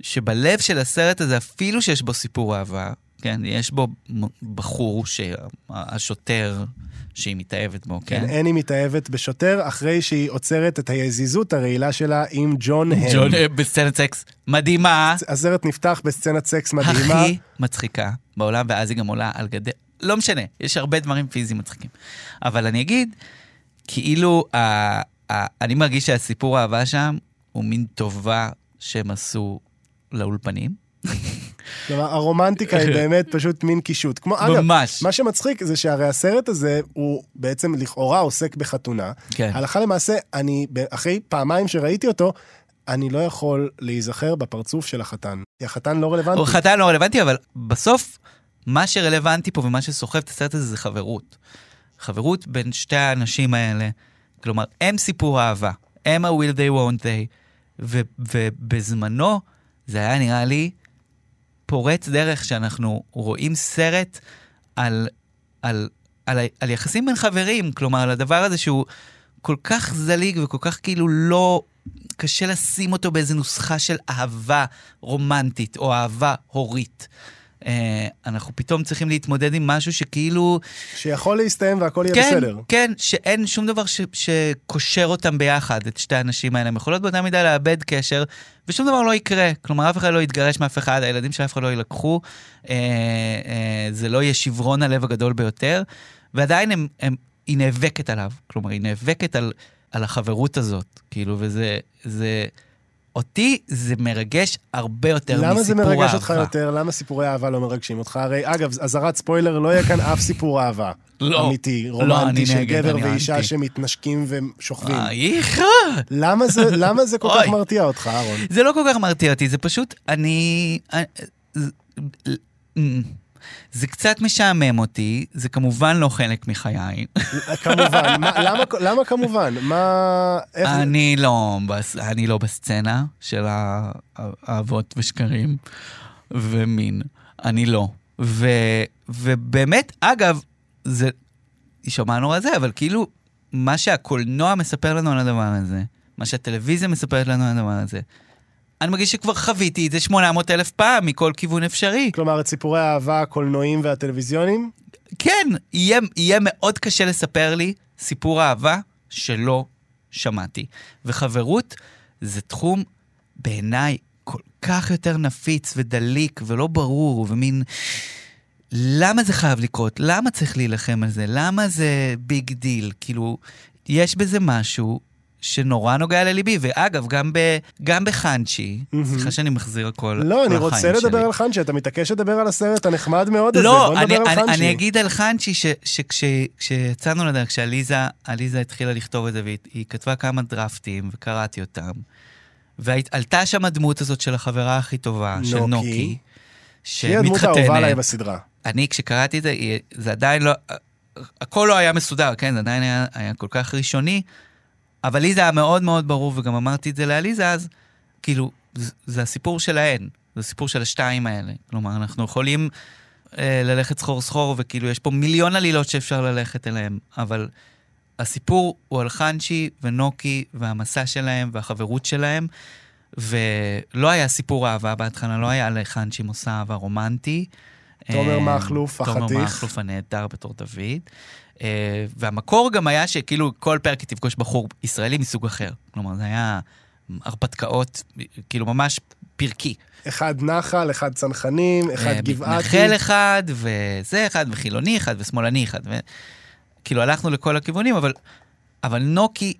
S4: שבלב של הסרט הזה, אפילו שיש בו סיפור אהבה, כן, יש בו בחור, שהשוטר שהיא מתאהבת בו,
S3: כן,
S4: כן?
S3: אני מתאהבת בשוטר אחרי שהיא עוצרת את היזיזות הרעילה שלה עם ג'ון הם.
S4: ג'ון אה, בסצנת סקס מדהימה.
S3: הסרט נפתח בסצנת סקס מדהימה.
S4: הכי מצחיקה בעולם, ואז היא גם עולה על גדר. לא משנה, יש הרבה דברים פיזיים מצחיקים. אבל אני אגיד, כאילו, ה, ה, אני מרגיש שהסיפור האהבה שם הוא מין טובה שהם עשו לאולפנים.
S3: כלומר, הרומנטיקה היא באמת פשוט מין קישוט. כמו, אגב,
S4: ממש.
S3: מה שמצחיק זה שהרי הסרט הזה הוא בעצם לכאורה עוסק בחתונה.
S4: כן.
S3: הלכה למעשה, אני, אחרי פעמיים שראיתי אותו, אני לא יכול להיזכר בפרצוף של החתן. כי החתן לא רלוונטי.
S4: הוא חתן לא רלוונטי, אבל בסוף, מה שרלוונטי פה ומה שסוחב את הסרט הזה זה חברות. חברות בין שתי האנשים האלה. כלומר, הם סיפור אהבה, הם ה-will they won't they, ו- ובזמנו זה היה נראה לי פורץ דרך שאנחנו רואים סרט על, על, על, ה- על יחסים בין חברים, כלומר, על הדבר הזה שהוא כל כך זליג וכל כך כאילו לא... קשה לשים אותו באיזה נוסחה של אהבה רומנטית או אהבה הורית. אה, אנחנו פתאום צריכים להתמודד עם משהו שכאילו...
S3: שיכול להסתיים והכל יהיה
S4: כן,
S3: בסדר.
S4: כן, שאין שום דבר ש, שקושר אותם ביחד, את שתי האנשים האלה. הם יכולות באותה מידה לאבד קשר, ושום דבר לא יקרה. כלומר, אף אחד לא יתגרש מאף אחד, הילדים של אף אחד לא יילקחו, אה, אה, זה לא יהיה שברון הלב הגדול ביותר, ועדיין הם, הם, היא נאבקת עליו. כלומר, היא נאבקת על, על החברות הזאת, כאילו, וזה... זה, אותי זה מרגש הרבה יותר מסיפור אהבה.
S3: למה זה מרגש אותך יותר? למה סיפורי אהבה לא מרגשים אותך? הרי, אגב, אזהרת ספוילר, לא יהיה כאן אף סיפור אהבה.
S4: לא.
S3: אמיתי,
S4: לא,
S3: רומנטי,
S4: אני
S3: של
S4: נגד,
S3: גבר ואישה
S4: אנטי.
S3: שמתנשקים ושוכבים.
S4: אייכה.
S3: למה זה, למה זה כל כך. מרתיע אותך, אהרון?
S4: זה לא כל כך מרתיע אותי, זה פשוט, אני... זה קצת משעמם אותי, זה כמובן לא חלק מחיי.
S3: כמובן, מה- למה- למה כמובן? מה... איך?
S4: אני לא, אני לא בסצנה של האהבות ושקרים ומין. אני לא. ו, ובאמת, אגב, זה יישמע נורא זה, אבל כאילו, מה שהקולנוע מספר לנו על הדבר הזה, מה שהטלוויזיה מספרת לנו על הדבר הזה, אני מרגיש שכבר חוויתי את זה 800 אלף פעם מכל כיוון אפשרי.
S3: כלומר, את סיפורי האהבה הקולנועיים והטלוויזיוניים?
S4: כן, יהיה, יהיה מאוד קשה לספר לי סיפור אהבה שלא שמעתי. וחברות זה תחום בעיניי כל כך יותר נפיץ ודליק ולא ברור ומין... למה זה חייב לקרות? למה צריך להילחם על זה? למה זה ביג דיל? כאילו, יש בזה משהו שנורא נוגע לליבי, ואגב, גם, ב, גם בחנצ'י, סליחה שאני מחזיר הכל
S3: לא, אני
S4: לחיים
S3: רוצה לדבר
S4: שלי.
S3: על חנצ'י, אתה מתעקש לדבר על הסרט הנחמד מאוד הזה,
S4: לא,
S3: בוא
S4: אני,
S3: נדבר על
S4: אני,
S3: חנצ'י.
S4: אני אגיד על חנצ'י שכשיצאנו לדרך, כשעליזה עליזה התחילה לכתוב את זה, והיא היא כתבה כמה דרפטים, וקראתי אותם, ועלתה שם הדמות הזאת של החברה הכי טובה, של
S3: נוקי.
S4: נוקי,
S3: שהיא הדמות האהובה עליי
S4: שמתחתנת.
S3: בסדרה.
S4: אני, כשקראתי את זה, היא- זה עדיין לא... הכל לא היה מסודר, כן? זה עדיין היה, היה כל כך ראשוני, אבל לי זה היה מאוד מאוד ברור, וגם אמרתי את זה לעליזה אז, כאילו, זה, זה הסיפור שלהן, זה הסיפור של השתיים האלה. כלומר, אנחנו יכולים אה, ללכת סחור סחור, וכאילו, יש פה מיליון עלילות שאפשר ללכת אליהן, אבל הסיפור הוא על חנצ'י ונוקי, והמסע שלהם, והחברות שלהם, ולא היה סיפור אהבה בהתחלה, לא היה לחנצ'י מוסע אהבה רומנטי.
S3: תומר
S4: אה,
S3: מכלוף,
S4: תומר
S3: החתיך.
S4: מכלוף הנהדר בתור דוד. אה, והמקור גם היה שכאילו כל פרק היא תפגוש בחור ישראלי מסוג אחר. כלומר, זה היה הרפתקאות, כאילו ממש פרקי.
S3: אחד נחל, אחד צנחנים, אחד
S4: אה,
S3: גבעתי.
S4: מתנחל אחד, וזה אחד, וחילוני אחד, ושמאלני אחד. ו... כאילו, הלכנו לכל הכיוונים, אבל, אבל נוקי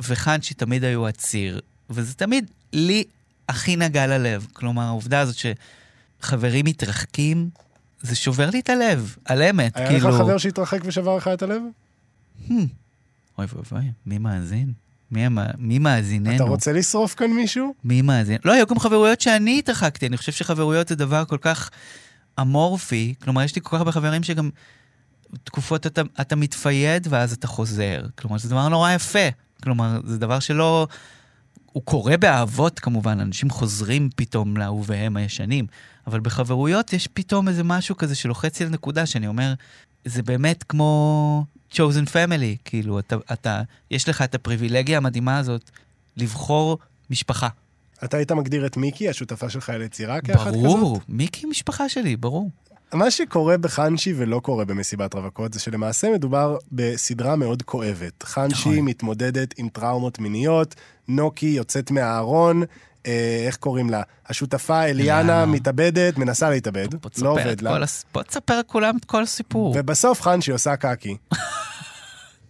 S4: וחנצ'י תמיד היו הציר, וזה תמיד לי הכי נגע ללב. כלומר, העובדה הזאת שחברים מתרחקים, זה שובר לי את הלב, על אמת.
S3: היה
S4: כאילו...
S3: לך חבר שהתרחק ושבר לך את הלב?
S4: אוי ואבוי, מי מאזין? מי, המ... מי מאזיננו?
S3: אתה רוצה לשרוף כאן מישהו?
S4: מי מאזין? לא, היו גם חברויות שאני התרחקתי. אני חושב שחברויות זה דבר כל כך אמורפי. כלומר, יש לי כל כך הרבה חברים שגם תקופות אתה, אתה מתפייד ואז אתה חוזר. כלומר, זה דבר נורא יפה. כלומר, זה דבר שלא... הוא קורה באהבות כמובן, אנשים חוזרים פתאום לאהוביהם הישנים, אבל בחברויות יש פתאום איזה משהו כזה שלוחץ לי על נקודה שאני אומר, זה באמת כמו chosen family, כאילו, אתה, אתה, יש לך את הפריבילגיה המדהימה הזאת לבחור משפחה.
S3: אתה היית מגדיר את מיקי, השותפה שלך ליצירה, כאחת כזאת?
S4: ברור, מיקי משפחה שלי, ברור.
S3: מה שקורה בחנשי ולא קורה במסיבת רווקות, זה שלמעשה מדובר בסדרה מאוד כואבת. חנשי
S4: נכון.
S3: מתמודדת עם טראומות מיניות, נוקי יוצאת מהארון, אה, איך קוראים לה? השותפה אליאנה. מתאבדת, מנסה להתאבד, לא עובד לה.
S4: בוא תספר לכולם את כל הסיפור.
S3: ובסוף חנשי עושה קקי.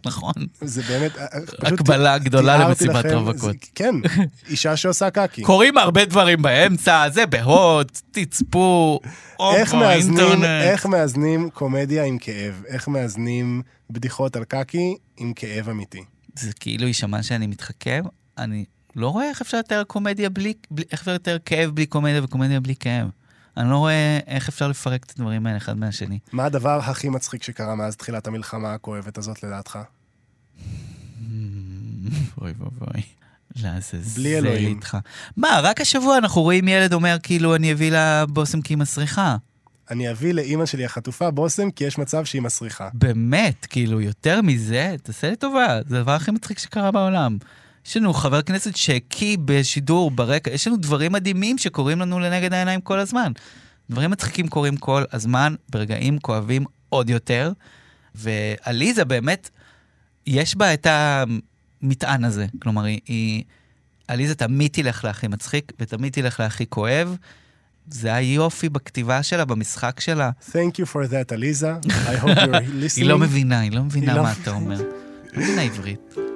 S4: נכון.
S3: זה באמת... אה, פשוט
S4: הקבלה גדולה למסיבת
S3: לכם,
S4: רווקות.
S3: זה- כן, אישה שעושה קקי.
S4: קורים הרבה דברים באמצע, זה בהוט, תצפו,
S3: איך מאזנים,
S4: באינטרנט.
S3: איך מאזנים קומדיה עם כאב? איך מאזנים בדיחות על קקי עם כאב אמיתי?
S4: זה כאילו יישמע שאני מתחכם, אני לא רואה איך אפשר לתאר קומדיה בלי, בלי איך אפשר לתאר כאב בלי קומדיה וקומדיה בלי כאב. אני לא רואה איך אפשר לפרק את הדברים האלה אחד מהשני.
S3: מה הדבר הכי מצחיק שקרה מאז תחילת המלחמה הכואבת הזאת לדעתך?
S4: אוי ואבוי. לעזאזל
S3: בלי אלוהים.
S4: איתך. מה, רק השבוע אנחנו רואים ילד אומר כאילו אני אביא לה בושם כי היא מסריחה.
S3: אני אביא לאימא שלי החטופה בושם כי יש מצב שהיא מסריחה.
S4: באמת, כאילו, יותר מזה, תעשה לי טובה, זה הדבר הכי מצחיק שקרה בעולם. יש לנו חבר כנסת שהקיא בשידור ברקע, יש לנו דברים מדהימים שקורים לנו לנגד העיניים כל הזמן. דברים מצחיקים קורים כל הזמן, ברגעים כואבים עוד יותר, ועליזה באמת, יש בה את המטען הזה. כלומר, היא, היא עליזה תמיד תלך להכי מצחיק, ותמיד תלך להכי כואב. זה היופי בכתיבה שלה, במשחק שלה.
S3: Thank you for that, עליזה. I hope you're listening.
S4: היא לא מבינה, היא לא מבינה
S3: לא
S4: מה אתה אומר. לא מבינה עברית.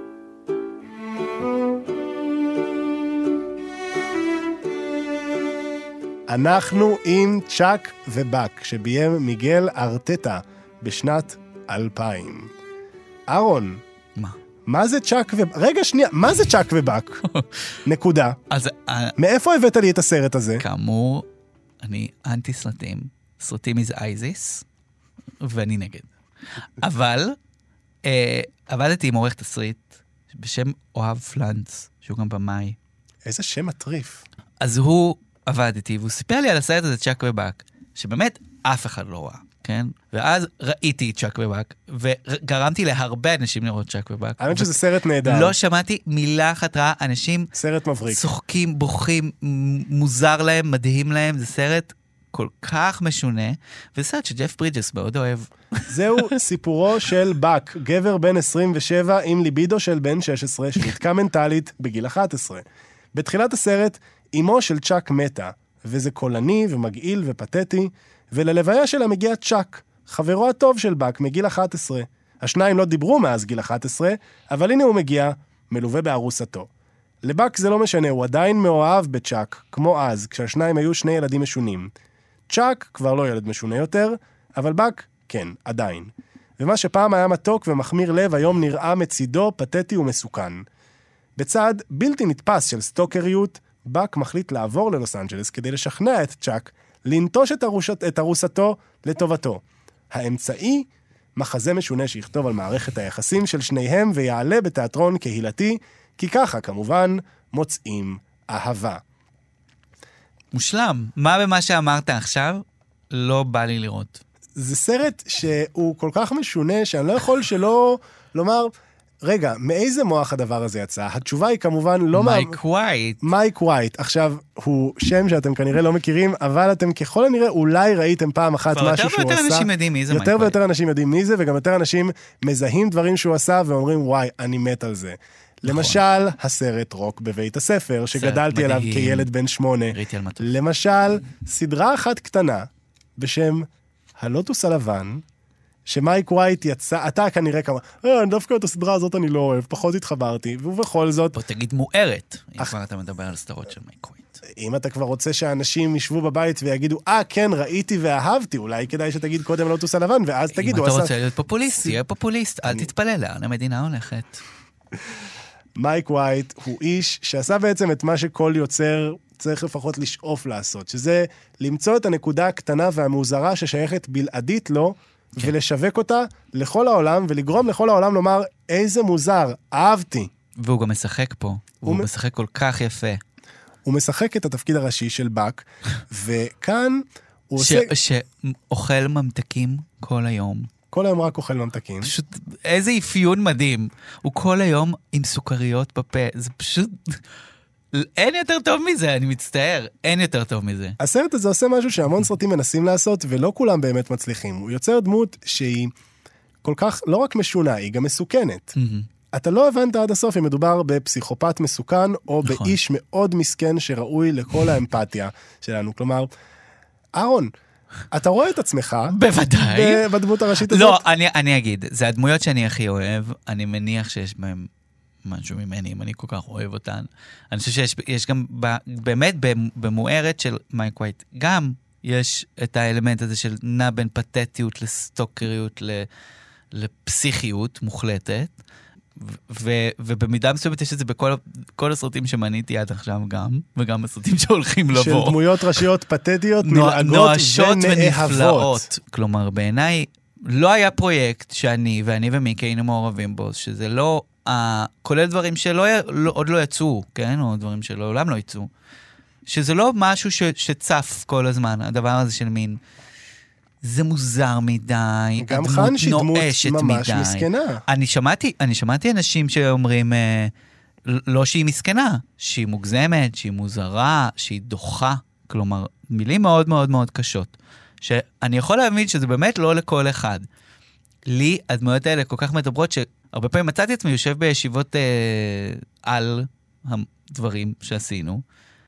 S3: אנחנו עם צ'אק ובאק, שביים מיגל ארטטה בשנת 2000. אהרון,
S4: מה?
S3: מה זה צ'אק ו... רגע, שנייה, מה זה צ'אק ובאק? נקודה.
S4: אז אה,
S3: מאיפה הבאת לי את הסרט הזה?
S4: כאמור, אני אנטי סרטים. סרטים איז אייזיס, ואני נגד. אבל אה, עבדתי עם עורך תסריט בשם אוהב פלנץ, שהוא גם במאי.
S3: איזה שם מטריף.
S4: אז הוא עבד איתי, והוא סיפר לי על הסרט הזה, צ'אק ובאק, שבאמת אף אחד לא ראה, כן? ואז ראיתי את צ'אק ובאק, וגרמתי להרבה אנשים לראות צ'אק ובאק.
S3: האמת שזה סרט נהדר.
S4: לא שמעתי מילה אחת רעה, אנשים
S3: סרט מבריק.
S4: צוחקים, בוכים, מוזר להם, מדהים להם, זה סרט כל כך משונה, וזה סרט שג'ף ברידג'ס מאוד אוהב.
S3: זהו סיפורו של באק, גבר בן 27 עם ליבידו של בן 16 שנתקע מנטלית בגיל 11. בתחילת הסרט, אמו של צ'אק מתה, וזה קולני ומגעיל ופתטי, וללוויה שלה מגיע צ'אק, חברו הטוב של באק מגיל 11. השניים לא דיברו מאז גיל 11, אבל הנה הוא מגיע, מלווה בארוסתו. לבאק זה לא משנה, הוא עדיין מאוהב בצ'אק, כמו אז, כשהשניים היו שני ילדים משונים. צ'אק כבר לא ילד משונה יותר, אבל באק, כן, עדיין. ומה שפעם היה מתוק ומחמיר לב, היום נראה מצידו פתטי ומסוכן. בצעד בלתי נתפס של סטוקריות, באק מחליט לעבור ללוס אנג'לס כדי לשכנע את צ'אק לנטוש את, ארושת, את ארוסתו לטובתו. האמצעי, מחזה משונה שיכתוב על מערכת היחסים של שניהם ויעלה בתיאטרון קהילתי, כי ככה, כמובן, מוצאים אהבה.
S4: מושלם. מה במה שאמרת עכשיו לא בא לי לראות.
S3: זה סרט שהוא כל כך משונה, שאני לא יכול שלא לומר, רגע, מאיזה מוח הדבר הזה יצא? התשובה היא כמובן לא.
S4: מייק ווייט.
S3: מייק ווייט. עכשיו, הוא שם שאתם כנראה לא מכירים, אבל אתם ככל הנראה אולי ראיתם פעם אחת משהו
S4: יותר
S3: שהוא עשה.
S4: ויותר אנשים יודעים מי זה מייק
S3: יותר
S4: ווייט.
S3: ויותר אנשים יודעים מי זה, וגם יותר אנשים מזהים דברים שהוא עשה ואומרים, וואי, אני מת על זה. למשל, הסרט רוק בבית הספר, שגדלתי עליו. כילד בן שמונה. למשל, סדרה אחת קטנה בשם הלוטוס הלבן, שמייק ווייט יצא, אתה כנראה כמה, אה, דווקא את הסדרה הזאת אני לא אוהב, פחות התחברתי, ובכל זאת,
S4: בוא תגיד מוארת, אם
S3: אך-
S4: כבר אתה מדבר על סדרות של מייק ווייט.
S3: אם אתה כבר רוצה שאנשים ישבו בבית ויגידו, אה, כן, ראיתי ואהבתי, אולי כדאי שתגיד קודם הלוטוס הלבן, ואז תגיד,
S4: אם אתה. רוצה להיות פופוליסט, תהיה פופוליסט, אל תתפלא לאן המדינה הולכת.
S3: מייק ווייט הוא איש שעשה בעצם את מה שכל יוצר צריך לפחות לשאוף לעשות, שזה למצוא את הנקודה הקטנה והמוזרה ששייכת בלעדית לו,
S4: כן.
S3: ולשווק אותה לכל העולם, ולגרום לכל העולם לומר, איזה מוזר, אהבתי.
S4: והוא גם משחק פה, הוא
S3: מ-
S4: משחק כל כך יפה.
S3: הוא משחק את התפקיד הראשי של באק, וכאן הוא
S4: ש-
S3: עושה...
S4: שאוכל ממתקים כל היום.
S3: כל היום רק אוכל ממתקים.
S4: פשוט, איזה אפיון מדהים. הוא כל היום עם סוכריות בפה, זה פשוט... אין יותר טוב מזה, אני מצטער, אין יותר טוב מזה.
S3: הסרט הזה עושה משהו שהמון סרטים מנסים לעשות, ולא כולם באמת מצליחים. הוא יוצר דמות שהיא כל כך, לא רק משונה, היא גם מסוכנת. אתה לא הבנת עד הסוף אם מדובר בפסיכופת מסוכן, או
S4: נכון.
S3: באיש מאוד מסכן שראוי לכל האמפתיה שלנו. כלומר, אהרון, אתה רואה את עצמך
S4: בוודאי.
S3: בדמות הראשית הזאת?
S4: לא, אני, אני אגיד, זה הדמויות שאני הכי אוהב, אני מניח שיש בהן משהו ממני, אם אני כל כך אוהב אותן. אני חושב שיש יש גם, ב, באמת, במ- במוארת של מייק ווייט, גם יש את האלמנט הזה של נע בין פתטיות לסטוקריות, ל, לפסיכיות מוחלטת. ו- ובמידה מסוימת יש את זה בכל כל הסרטים שמניתי עד עכשיו גם, וגם בסרטים שהולכים לבוא.
S3: של דמויות ראשיות פתטיות,
S4: נואשות
S3: ונאהבות.
S4: כלומר, בעיניי, לא היה פרויקט שאני ואני ומיקי היינו מעורבים בו, שזה לא, כולל דברים שלא, י- לא, עוד לא יצאו, כן? או דברים שלעולם לא יצאו. שזה לא משהו ש, שצף כל הזמן, הדבר הזה של מין, זה מוזר מדי,
S3: גם
S4: הדמות
S3: חנשי דמות ממש
S4: מדי.
S3: מסכנה.
S4: אני שמעתי, אני שמעתי אנשים שאומרים, אה, לא שהיא מסכנה, שהיא מוגזמת, שהיא מוזרה, שהיא דוחה. כלומר, מילים מאוד מאוד מאוד קשות. שאני יכול להבין שזה באמת לא לכל אחד. לי הדמויות האלה כל כך מדברות, שהרבה פעמים מצאתי עצמי יושב בישיבות אה, על הדברים שעשינו,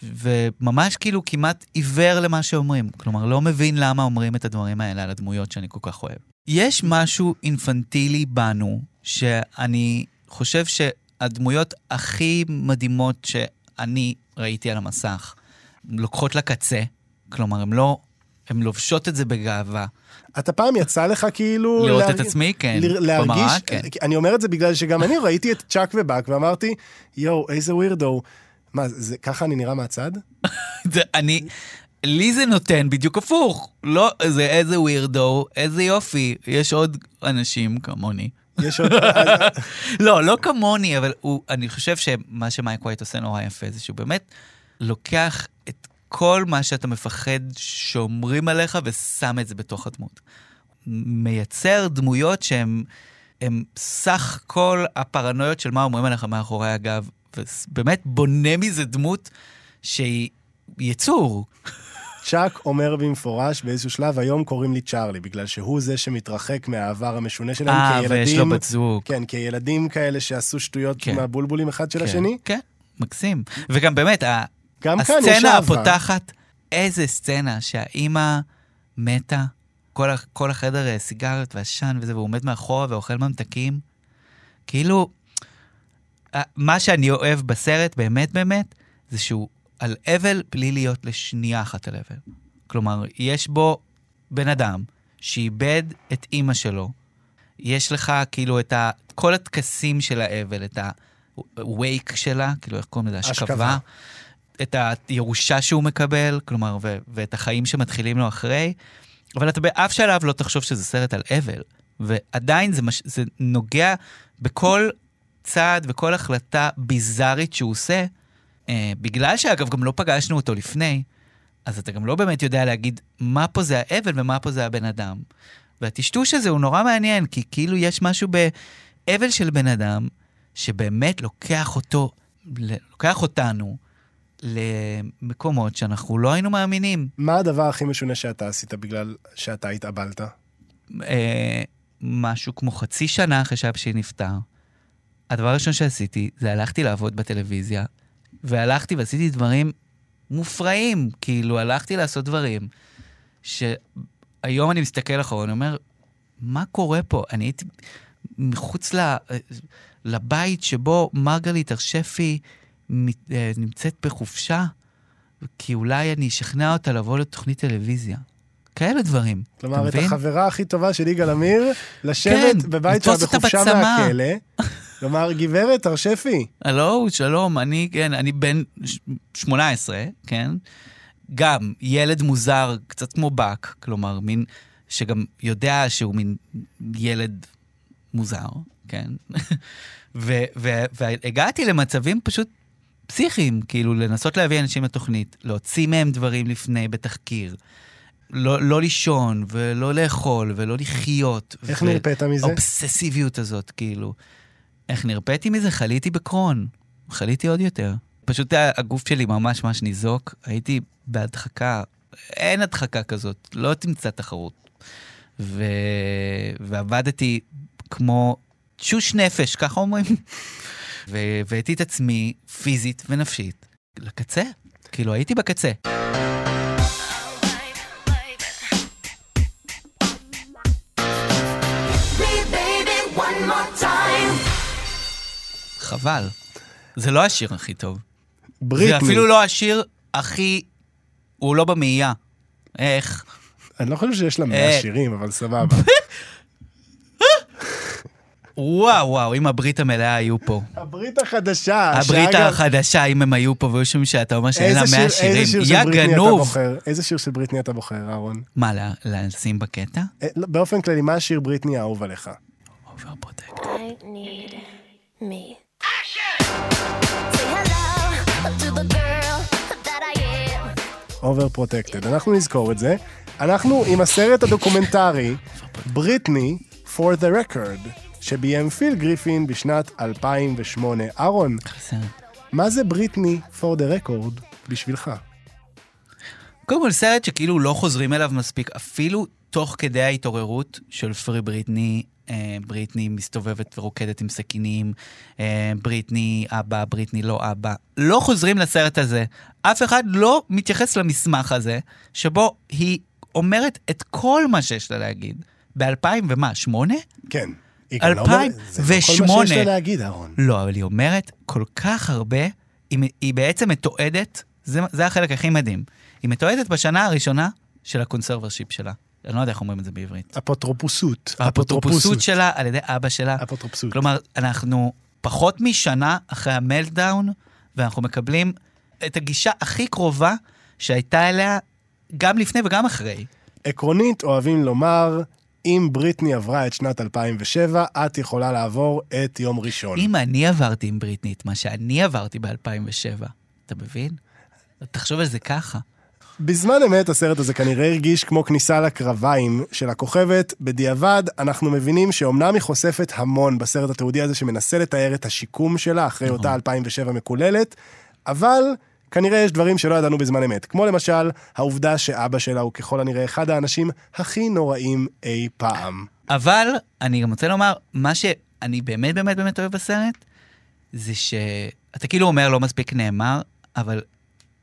S4: וממש כאילו כמעט עיוור למה שאומרים. כלומר, לא מבין למה אומרים את הדברים האלה על הדמויות שאני כל כך אוהב. יש משהו אינפנטילי בנו, שאני חושב שהדמויות הכי מדהימות שאני ראיתי על המסך, לוקחות לקצה, כלומר, הן לא, הן לובשות את זה בגאווה.
S3: אתה פעם יצא לך כאילו...
S4: לראות את
S3: להרג-
S4: עצמי, כן.
S3: ל- להרגיש,
S4: במראה, כן.
S3: אני אומר את זה בגלל שגם אני ראיתי את צ'אק ובאק ואמרתי, יואו, איזה ווירדו. מה, זה, ככה אני נראה מהצד?
S4: זה, אני, לי זה נותן בדיוק הפוך. לא, זה איזה ווירדו, איזה יופי. יש עוד אנשים כמוני.
S3: יש עוד...
S4: לא, לא כמוני, אבל הוא, אני חושב שמה שמייק ווייט עושה נורא יפה זה שהוא באמת לוקח את כל מה שאתה מפחד שאומרים עליך ושם את זה בתוך הדמות. מייצר דמויות שהן סך כל הפרנויות של מה אומרים עליך מאחורי הגב, ובאמת בונה מזה דמות שהיא יצור.
S3: צ'אק אומר במפורש באיזשהו שלב, היום קוראים לי צ'ארלי, בגלל שהוא זה שמתרחק מהעבר המשונה שלהם
S4: אה,
S3: כילדים.
S4: ויש לו בת זוג.
S3: כן, כילדים כאלה שעשו שטויות
S4: כן.
S3: עם הבולבולים אחד של
S4: כן,
S3: השני.
S4: כן, מקסים. וגם באמת,
S3: גם כאן יש
S4: הסצנה
S3: אהבה.
S4: הפותחת, איזה סצנה שהאימא מתה, כל, כל החדר אה, סיגריות ועשן וזה, והוא עומד מאחורה ואוכל ממתקים. כאילו, מה שאני אוהב בסרט, באמת באמת, זה שהוא על אבל בלי להיות לשנייה אחת על אבל. כלומר, יש בו בן אדם שאיבד את אימא שלו, יש לך כאילו את ה... כל הטקסים של האבל, את ה-wake שלה, כאילו איך קוראים לזה? השכבה. את הירושה שהוא מקבל, כלומר, ו- ואת החיים שמתחילים לו אחרי, אבל אתה באף שלב לא תחשוב שזה סרט על אבל. ועדיין זה, מש... זה נוגע בכל צעד וכל החלטה ביזארית שהוא עושה, אה, בגלל שאגב גם לא פגשנו אותו לפני, אז אתה גם לא באמת יודע להגיד מה פה זה האבל ומה פה זה הבן אדם. והטשטוש הזה הוא נורא מעניין, כי כאילו יש משהו באבל של בן אדם, שבאמת לוקח אותו, לוקח אותנו למקומות שאנחנו לא היינו מאמינים.
S3: מה הדבר הכי משונה שאתה עשית בגלל שאתה התאבלת?
S4: אה, משהו כמו חצי שנה אחרי שאבא שלי נפטר, הדבר הראשון שעשיתי, זה הלכתי לעבוד בטלוויזיה, והלכתי ועשיתי דברים מופרעים. כאילו, הלכתי לעשות דברים שהיום אני מסתכל אחורה, אני אומר, מה קורה פה? אני הייתי מחוץ ל... לבית שבו מרגלית הרשפי אה, נמצאת בחופשה, כי אולי אני אשכנע אותה לבוא לתוכנית טלוויזיה. כאלה דברים.
S3: כלומר, את
S4: מבין?
S3: החברה הכי טובה של יגאל עמיר, לשבת
S4: כן,
S3: בבית שלה בחופשה. מהכלא. כלומר, גברת הרשפי,
S4: הלו, שלום, אני, כן, אני בן ש- 18, כן? גם ילד מוזר, קצת כמו באק, כלומר, מין, שגם יודע שהוא מין ילד מוזר, כן? ו- ו- והגעתי למצבים פשוט פסיכיים, כאילו, לנסות להביא אנשים לתוכנית, להוציא מהם דברים לפני בתחקיר. לא, לא לישון, ולא לאכול, ולא לחיות.
S3: איך
S4: ו-
S3: נרפאת מזה?
S4: האובססיביות הזאת, כאילו. איך נרפאתי מזה? חליתי בקרון. חליתי עוד יותר. פשוט הגוף שלי ממש ממש ניזוק, הייתי בהדחקה. אין הדחקה כזאת, לא תמצא תחרות. ו... ועבדתי כמו תשוש נפש, ככה אומרים. והבאתי את עצמי פיזית ונפשית לקצה. כאילו, הייתי בקצה. חבל. זה לא השיר הכי טוב.
S3: בריטני.
S4: זה אפילו לא השיר הכי... הוא לא במאייה. איך?
S3: אני לא חושב שיש לה
S4: אה.
S3: 100 שירים, אבל סבבה.
S4: וואו, וואו, אם הברית המלאה היו פה.
S3: הברית החדשה.
S4: הברית
S3: שאגב,
S4: החדשה, אם הם היו פה והיו שומעים שאתה אומר שאין לה
S3: איזה
S4: 100
S3: שיר- איזה
S4: שירים.
S3: שיר של
S4: יא
S3: בריטני אתה
S4: גנוב.
S3: בוחר? איזה שיר של בריטני אתה בוחר, אהרון?
S4: מה, לה- לשים בקטע?
S3: אה, לא, באופן כללי, מה השיר בריטני האהוב עליך?
S4: Overprotected.
S7: I need me. Say hello to the girl that I am.
S3: Overprotected. אנחנו נזכור את זה. אנחנו עם הסרט הדוקומנטרי, בריטני for the record, שביים פיל גריפין בשנת 2008. אהרון. מה זה בריטני for the record בשבילך?
S4: קודם כל, סרט שכאילו לא חוזרים אליו מספיק, אפילו תוך כדי ההתעוררות של Free Britney, אה, בריטני מסתובבת ורוקדת עם סכינים, אה, בריטני אבא, בריטני לא אבא. לא חוזרים לסרט הזה. אף אחד לא מתייחס למסמך הזה, שבו היא אומרת את כל מה שיש לה להגיד. ב-2000 ומה, שמונה?
S3: כן. היא גם לא אומרת- זה לא כל מה שיש
S4: 2008.
S3: לה להגיד, אהרון.
S4: לא, אבל היא אומרת כל כך הרבה, היא, היא בעצם מתועדת, זה, זה החלק הכי מדהים. היא מתועדת בשנה הראשונה של ה conservatorship שלה. אני לא יודע איך אומרים את זה בעברית.
S3: אפוטרופוסות.
S4: האפוטרופוסות שלה על ידי אבא שלה.
S3: אפוטרופסות.
S4: כלומר, אנחנו פחות משנה אחרי ה meltdown, ואנחנו מקבלים את הגישה הכי קרובה שהייתה אליה גם לפני וגם אחרי.
S3: עקרונית, אוהבים לומר, אם בריטני עברה את שנת 2007, את יכולה לעבור את יום ראשון.
S4: אם אני עברתי עם בריטני את מה שאני עברתי ב-2007, אתה מבין? תחשוב על זה ככה.
S3: בזמן אמת הסרט הזה כנראה הרגיש כמו כניסה לקרביים של הכוכבת. בדיעבד, אנחנו מבינים שאומנם היא חושפת המון בסרט התיעודי הזה שמנסה לתאר את השיקום שלה אחרי אותה 2007 מקוללת, אבל כנראה יש דברים שלא ידענו בזמן אמת. כמו למשל, העובדה שאבא שלה הוא ככל הנראה אחד האנשים הכי נוראים אי פעם.
S4: אבל אני גם רוצה לומר, מה שאני באמת באמת באמת אוהב בסרט, זה שאתה כאילו אומר לא מספיק נאמר, אבל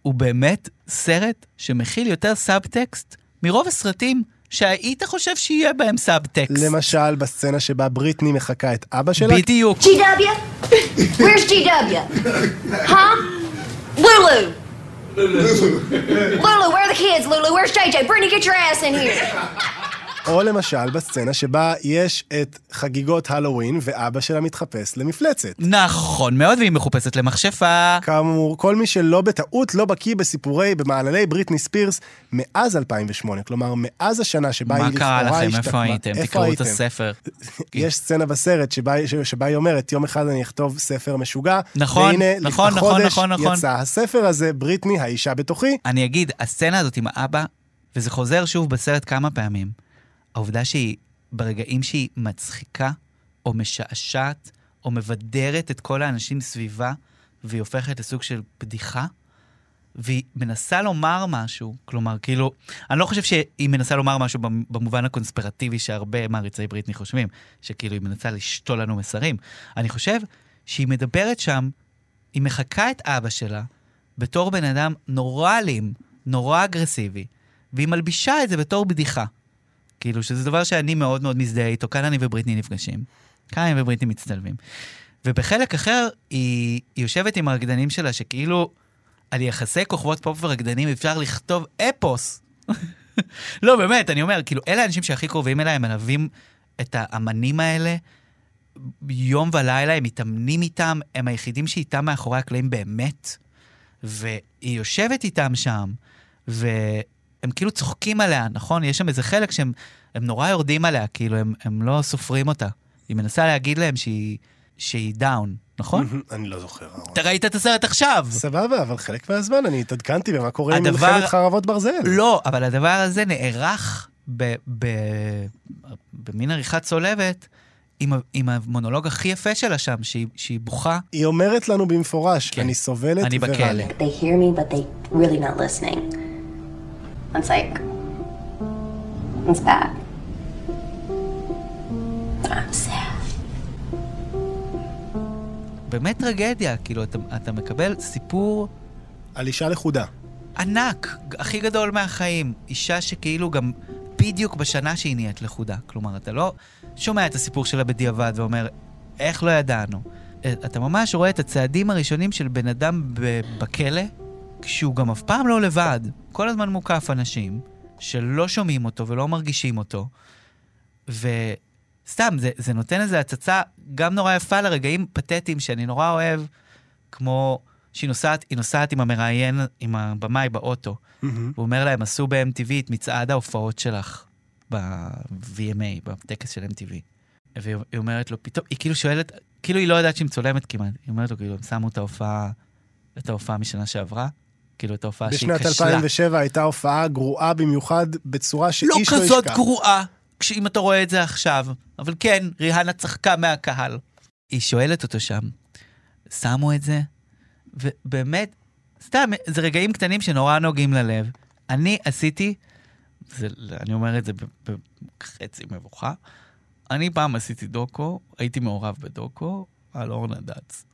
S4: הוא באמת סרט שמכיל יותר סאבטקסט מרוב הסרטים שהיית חושב שיהיה בהם סאבטקסט.
S3: למשל, בסצנה שבה בריטני מחקה את אבא שלה,
S4: בדיוק.
S7: GW? Where's GW? Huh? Lulu. Lulu, Lulu, where are the kids, Lulu? Where's JJ? Brittany, get your ass in here.
S3: או למשל בסצנה שבה יש את חגיגות הלואוין ואבא שלה מתחפש למפלצת.
S4: נכון מאוד, והיא מחופשת למכשפה.
S3: כאמור, כל מי שלא בטעות לא בקיא בסיפורי, במעללי בריטני ספירס מאז 2008, כלומר, מאז השנה שבה היא
S4: מה
S3: לכאורה
S4: קרה לכם?
S3: השתקמה.
S4: איפה הייתם? תקראו את? הספר.
S3: יש סצנה בסרט שבה, ש- שבה היא אומרת, יום אחד אני אכתוב ספר משוגע,
S4: נכון,
S3: והנה,
S4: נכון, נכון, נכון, נכון.
S3: יצא הספר הזה, בריטני, האישה בתוכי.
S4: אני אגיד, הסצנה הזאת עם האבא, וזה חוזר שוב בסרט כמה פעמים, העובדה שהיא, ברגעים שהיא מצחיקה, או משעשעת, או מבדרת את כל האנשים סביבה, והיא הופכת לסוג של בדיחה, והיא מנסה לומר משהו, כלומר, כאילו, אני לא חושב שהיא מנסה לומר משהו במ- במובן הקונספירטיבי שהרבה מעריצי בריטני חושבים, שכאילו היא מנסה לשתול לנו מסרים. אני חושב שהיא מדברת שם, היא מחקה את אבא שלה בתור בן אדם נורא אלים, נורא אגרסיבי, והיא מלבישה את זה בתור בדיחה. כאילו, שזה דבר שאני מאוד מאוד מזדהה איתו, כאן אני ובריטני נפגשים. כאן אני ובריטני מצטלבים. ובחלק אחר, היא, היא יושבת עם הרקדנים שלה, שכאילו, על יחסי כוכבות פופ ורקדנים אפשר לכתוב אפוס. לא, באמת, אני אומר, כאילו, אלה האנשים שהכי קרובים אליי, הם מלווים את האמנים האלה יום ולילה, הם מתאמנים איתם, הם היחידים שאיתם מאחורי הקלעים באמת, והיא יושבת איתם שם, והם כאילו צוחקים עליה, נכון? יש שם איזה חלק שהם הם נורא יורדים עליה, כאילו, הם, הם לא סופרים אותה. היא מנסה להגיד להם שהיא, שהיא דאון, נכון?
S3: אני לא זוכר.
S4: אתה ראית את הסרט עכשיו.
S3: סבבה, אבל חלק מהזמן אני התעדכנתי במה קורה עם
S4: הדבר-
S3: מלחמת חרבות ברזל.
S4: לא, אבל הדבר הזה נערך ב, ב, במין עריכה צולבת עם, ה- עם המונולוג הכי יפה שלה שם, שהיא, שהיא בוכה.
S3: היא אומרת לנו במפורש,
S4: כן.
S3: אני סובלת
S4: אני
S3: ורע
S4: בכלא.
S3: לי.
S7: They hear It's like, it's bad. I'm sad.
S4: באמת טרגדיה, כאילו, אתה, אתה מקבל סיפור
S3: על אישה לכודה.
S4: ענק, הכי גדול מהחיים. אישה שכאילו גם בדיוק בשנה שהיא נהיית לכודה. כלומר, אתה לא שומע את הסיפור שלה בדיעבד ואומר, איך לא ידענו? אה, אתה ממש רואה את הצעדים הראשונים של בן אדם בכלא, כשהוא גם אף פעם לא לבד. כל הזמן מוקף אנשים שלא שומעים אותו ולא מרגישים אותו. וסתם, זה, זה נותן איזו הצצה גם נורא יפה לרגעים פתטיים שאני נורא אוהב, כמו שהיא נוסעת, היא נוסעת עם המראיין, עם הבמאי באוטו.
S3: מהמם.
S4: הוא אומר להם, עשו ב-MTV את מצעד ההופעות שלך ב-VMA, בטקס של MTV. והיא היא אומרת לו, פתאום, היא כאילו שואלת, כאילו היא לא יודעת שהיא מצולמת כמעט. היא אומרת לו, כאילו, הם שמו את ההופעה, את ההופעה משנה שעברה, כאילו, את ההופעה שהיא
S3: בשנת
S4: כשלה.
S3: 2007 הייתה הופעה גרועה במיוחד, בצורה
S4: לא
S3: שאיש לא ישכח.
S4: כזאת גרועה, אם אתה רואה את זה עכשיו. אבל כן, ריהנה צחקה מהקהל. היא שואלת אותו שם, שמו את זה? ובאמת, סתם, זה רגעים קטנים שנורא נוגעים ללב. אני עשיתי, זה, אני אומר את זה בחצי מבוכה, אני פעם עשיתי דוקו, הייתי מעורב בדוקו על אורנה דץ,
S3: לא,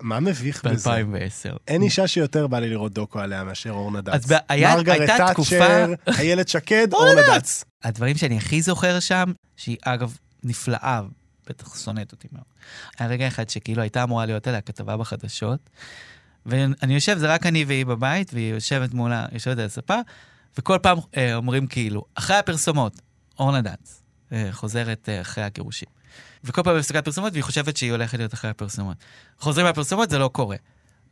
S3: מה מביך בזה?
S4: ב-2010.
S3: אין אישה שיותר בא לי לראות דוקו עליה מאשר אורנה דץ.
S4: אז ב- היה-
S3: מרגרט
S4: הייתה
S3: תאצ'ר,
S4: תקופה-
S3: איילת שקד, אורנה דץ.
S4: הדברים שאני הכי זוכר שם, שהיא אגב נפלאה, בטח שונאת אותי מאוד. היה רגע אחד שכאילו הייתה אמורה להיות עליה כתבה בחדשות, ואני יושב, זה רק אני והיא בבית, והיא יושבת מולה, יושבת על הספה, וכל פעם אה, אומרים כאילו, אחרי הפרסומות, אורנה דץ, אה, חוזרת אה, אחרי הגירושים. וכל פעם בהפסקת פרסומות, והיא חושבת שהיא הולכת להיות אחרי הפרסומות. חוזרים מהפרסומות, זה לא קורה.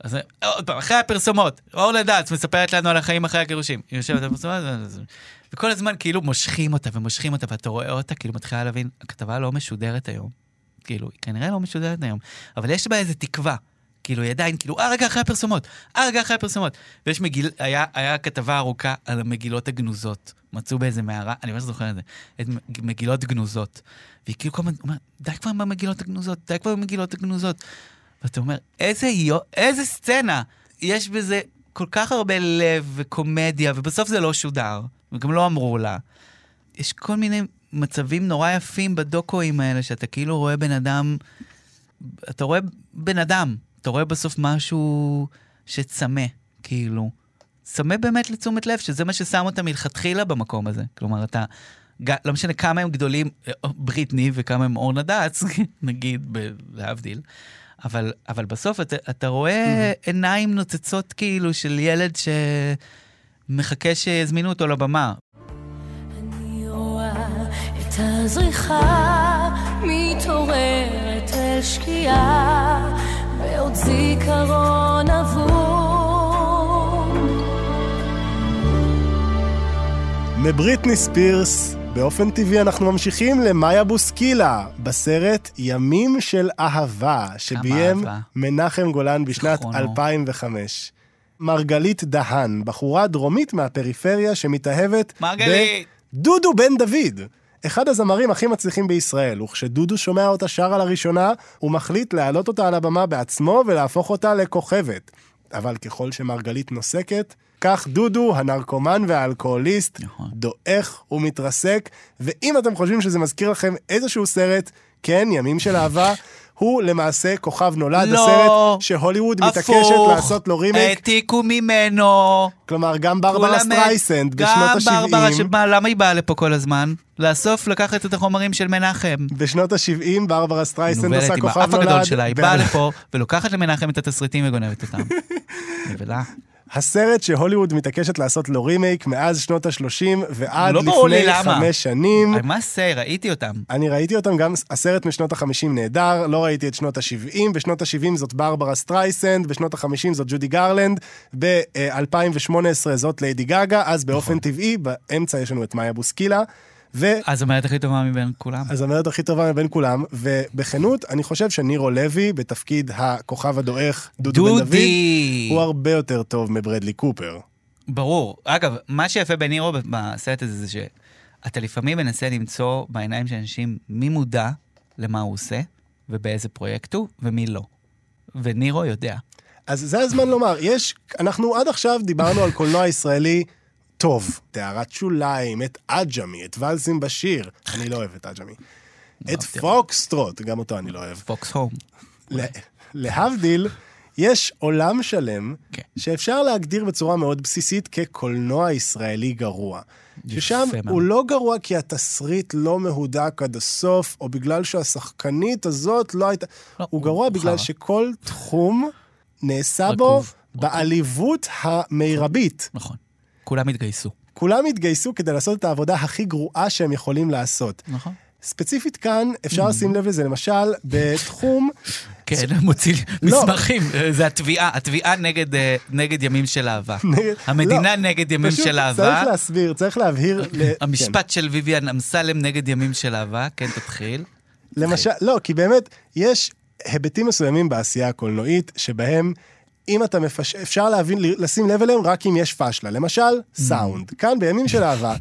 S4: אז עוד פעם, אחרי הפרסומות, אורנה דץ מספרת לנו על החיים אחרי הגירושים. היא יושבת על הפרסומות, וכל הזמן כאילו מושכים אותה ומושכים אותה, ואתה רואה אותה, כאילו מתחילה להבין, הכתבה לא משודרת היום. כאילו, היא כנראה לא משודרת היום, אבל יש בה איזה תקווה. כאילו, היא עדיין, כאילו, אה, רגע אחרי הפרסומות, אה, רגע אחרי הפרסומות. ויש מגיל, היה, היה כתבה ארוכה על המגילות הגנוזות. מצאו באיזה מערה, אני ממש זוכר את זה, את מג- מגילות גנוזות. והיא כאילו כל הזמן אומרת, די כבר עם המגילות הגנוזות, די כבר עם המגילות הגנוזות. ואתה אומר, איזה יו, איזה סצנה! יש בזה כל כך הרבה לב וקומדיה, ובסוף זה לא שודר, וגם לא אמרו לה. יש כל מיני מצבים נורא יפים בדוקואים האלה, שאתה כאילו רואה בן אדם, אתה רואה בן אדם, אתה רואה בסוף משהו שצמא, כאילו. צמא באמת לתשומת לב, שזה מה ששם אותה מלכתחילה במקום הזה. כלומר, אתה, לא משנה כמה הם גדולים, אה, בריטני וכמה הם אורנה דץ, נגיד, להבדיל, אבל, אבל בסוף אתה, אתה רואה עיניים נוצצות כאילו של ילד שמחכה שיזמינו אותו לבמה.
S8: אני רואה את הזריחה מתעוררת אל שקיעה בעוד זיכרון אבוד.
S3: מבריטני ספירס, באופן טבעי אנחנו ממשיכים למאיה בוסקילה, בסרט ימים של אהבה, שביים
S4: אהבה.
S3: מנחם גולן בשנת
S4: זיכרונו.
S3: 2005. מרגלית דהן, בחורה דרומית מהפריפריה שמתאהבת
S4: מרגלית!
S3: בדודו בן דוד, אחד הזמרים הכי מצליחים בישראל, וכשדודו שומע אותה שרה לראשונה, הוא מחליט להעלות אותה על הבמה בעצמו ולהפוך אותה לכוכבת. אבל ככל שמרגלית נוסקת, כך דודו, הנרקומן והאלכוהוליסט,
S4: נכון.
S3: דועך ומתרסק, ואם אתם חושבים שזה מזכיר לכם איזשהו סרט, כן, ימים של אהבה, הוא למעשה כוכב נולד,
S4: לא.
S3: הסרט שהוליווד מתעקשת
S4: הפוך.
S3: לעשות לו רימייק.
S4: העתיקו ממנו.
S3: כלומר, גם ברברה סטרייסנד בשנות
S4: גם ברברה,
S3: ה-70.
S4: שמה, למה היא באה לפה כל הזמן? לאסוף, לקחת את החומרים של מנחם.
S3: בשנות ה-70 ברברה סטרייסנד עושה
S4: עם
S3: כוכב
S4: האף
S3: נולד.
S4: הגדול שלה, היא באה לפה ולוקחת למנחם את התסריטים וגונבת אותם. נבלה.
S3: הסרט שהוליווד מתעקשת לעשות לו רימייק מאז שנות ה-30 ועד
S4: לא ברור לי
S3: לפני
S4: למה.
S3: חמש שנים.
S4: I must say, ראיתי אותם.
S3: אני ראיתי אותם, גם הסרט משנות ה-50 נהדר, לא ראיתי את שנות ה-70, בשנות ה-70 זאת ברברה סטרייסנד, בשנות ה-50 זאת ג'ודי גרלנד, ב-2018 זאת ליידי גאגה, אז
S4: נכון.
S3: באופן טבעי, באמצע יש לנו את מאיה בוסקילה, והזמרת
S4: הזמרת הכי טובה מבין כולם.
S3: הכי טובה מבין כולם, ובכנות, אני חושב שנירו לוי, בתפקיד הכוכב הדועך, דודו בן דוד! הוא הרבה יותר טוב מברדלי קופר.
S4: ברור. אגב, מה שיפה בנירו בסרט הזה זה שאתה לפעמים מנסה למצוא בעיניים של אנשים מי מודע למה הוא עושה, ובאיזה פרויקט הוא, ומי לא. ונירו יודע.
S3: אז זה הזמן לומר, יש, אנחנו עד עכשיו דיברנו על קולנוע ישראלי טוב. טהרת שוליים, את עג'מי, את ואלסים בשיר. אני לא אוהב את עג'מי. את פוקסטרוט, גם אותו אני לא אוהב.
S4: פוקס הום.
S3: לה- להבדיל, יש עולם שלם
S4: כן.
S3: שאפשר להגדיר בצורה מאוד בסיסית כקולנוע ישראלי גרוע. ששם. הוא לא גרוע כי התסריט לא מהודק עד הסוף, או בגלל שהשחקנית הזאת לא הייתה...
S4: לא,
S3: הוא גרוע
S4: הוא
S3: בגלל. שכל תחום נעשה בו
S4: רקוב.
S3: בעליבות המרבית.
S4: נכון. כולם התגייסו.
S3: כולם התגייסו כדי לעשות את העבודה הכי גרועה שהם יכולים לעשות.
S4: נכון.
S3: ספציפית כאן, אפשר לשים לב לזה, למשל, בתחום
S4: כן, מוציא
S3: לא.
S4: מסמכים. זה התביעה, התביעה נגד, אה, ימים של אהבה. המדינה
S3: לא,
S4: נגד ימים
S3: פשוט
S4: של אהבה.
S3: צריך להסביר, צריך להבהיר. ל- כן.
S4: המשפט של ויvian אמסלם נגד ימים של אהבה, כן, תתחיל.
S3: למשל, לא, כי באמת, יש היבטים מסוימים בעשייה הקולנועית, שבהם אם אתה מפש... אפשר להבין, לשים לב אליהם רק אם יש פשלה. למשל, סאונד. כאן, בימים של אהבה,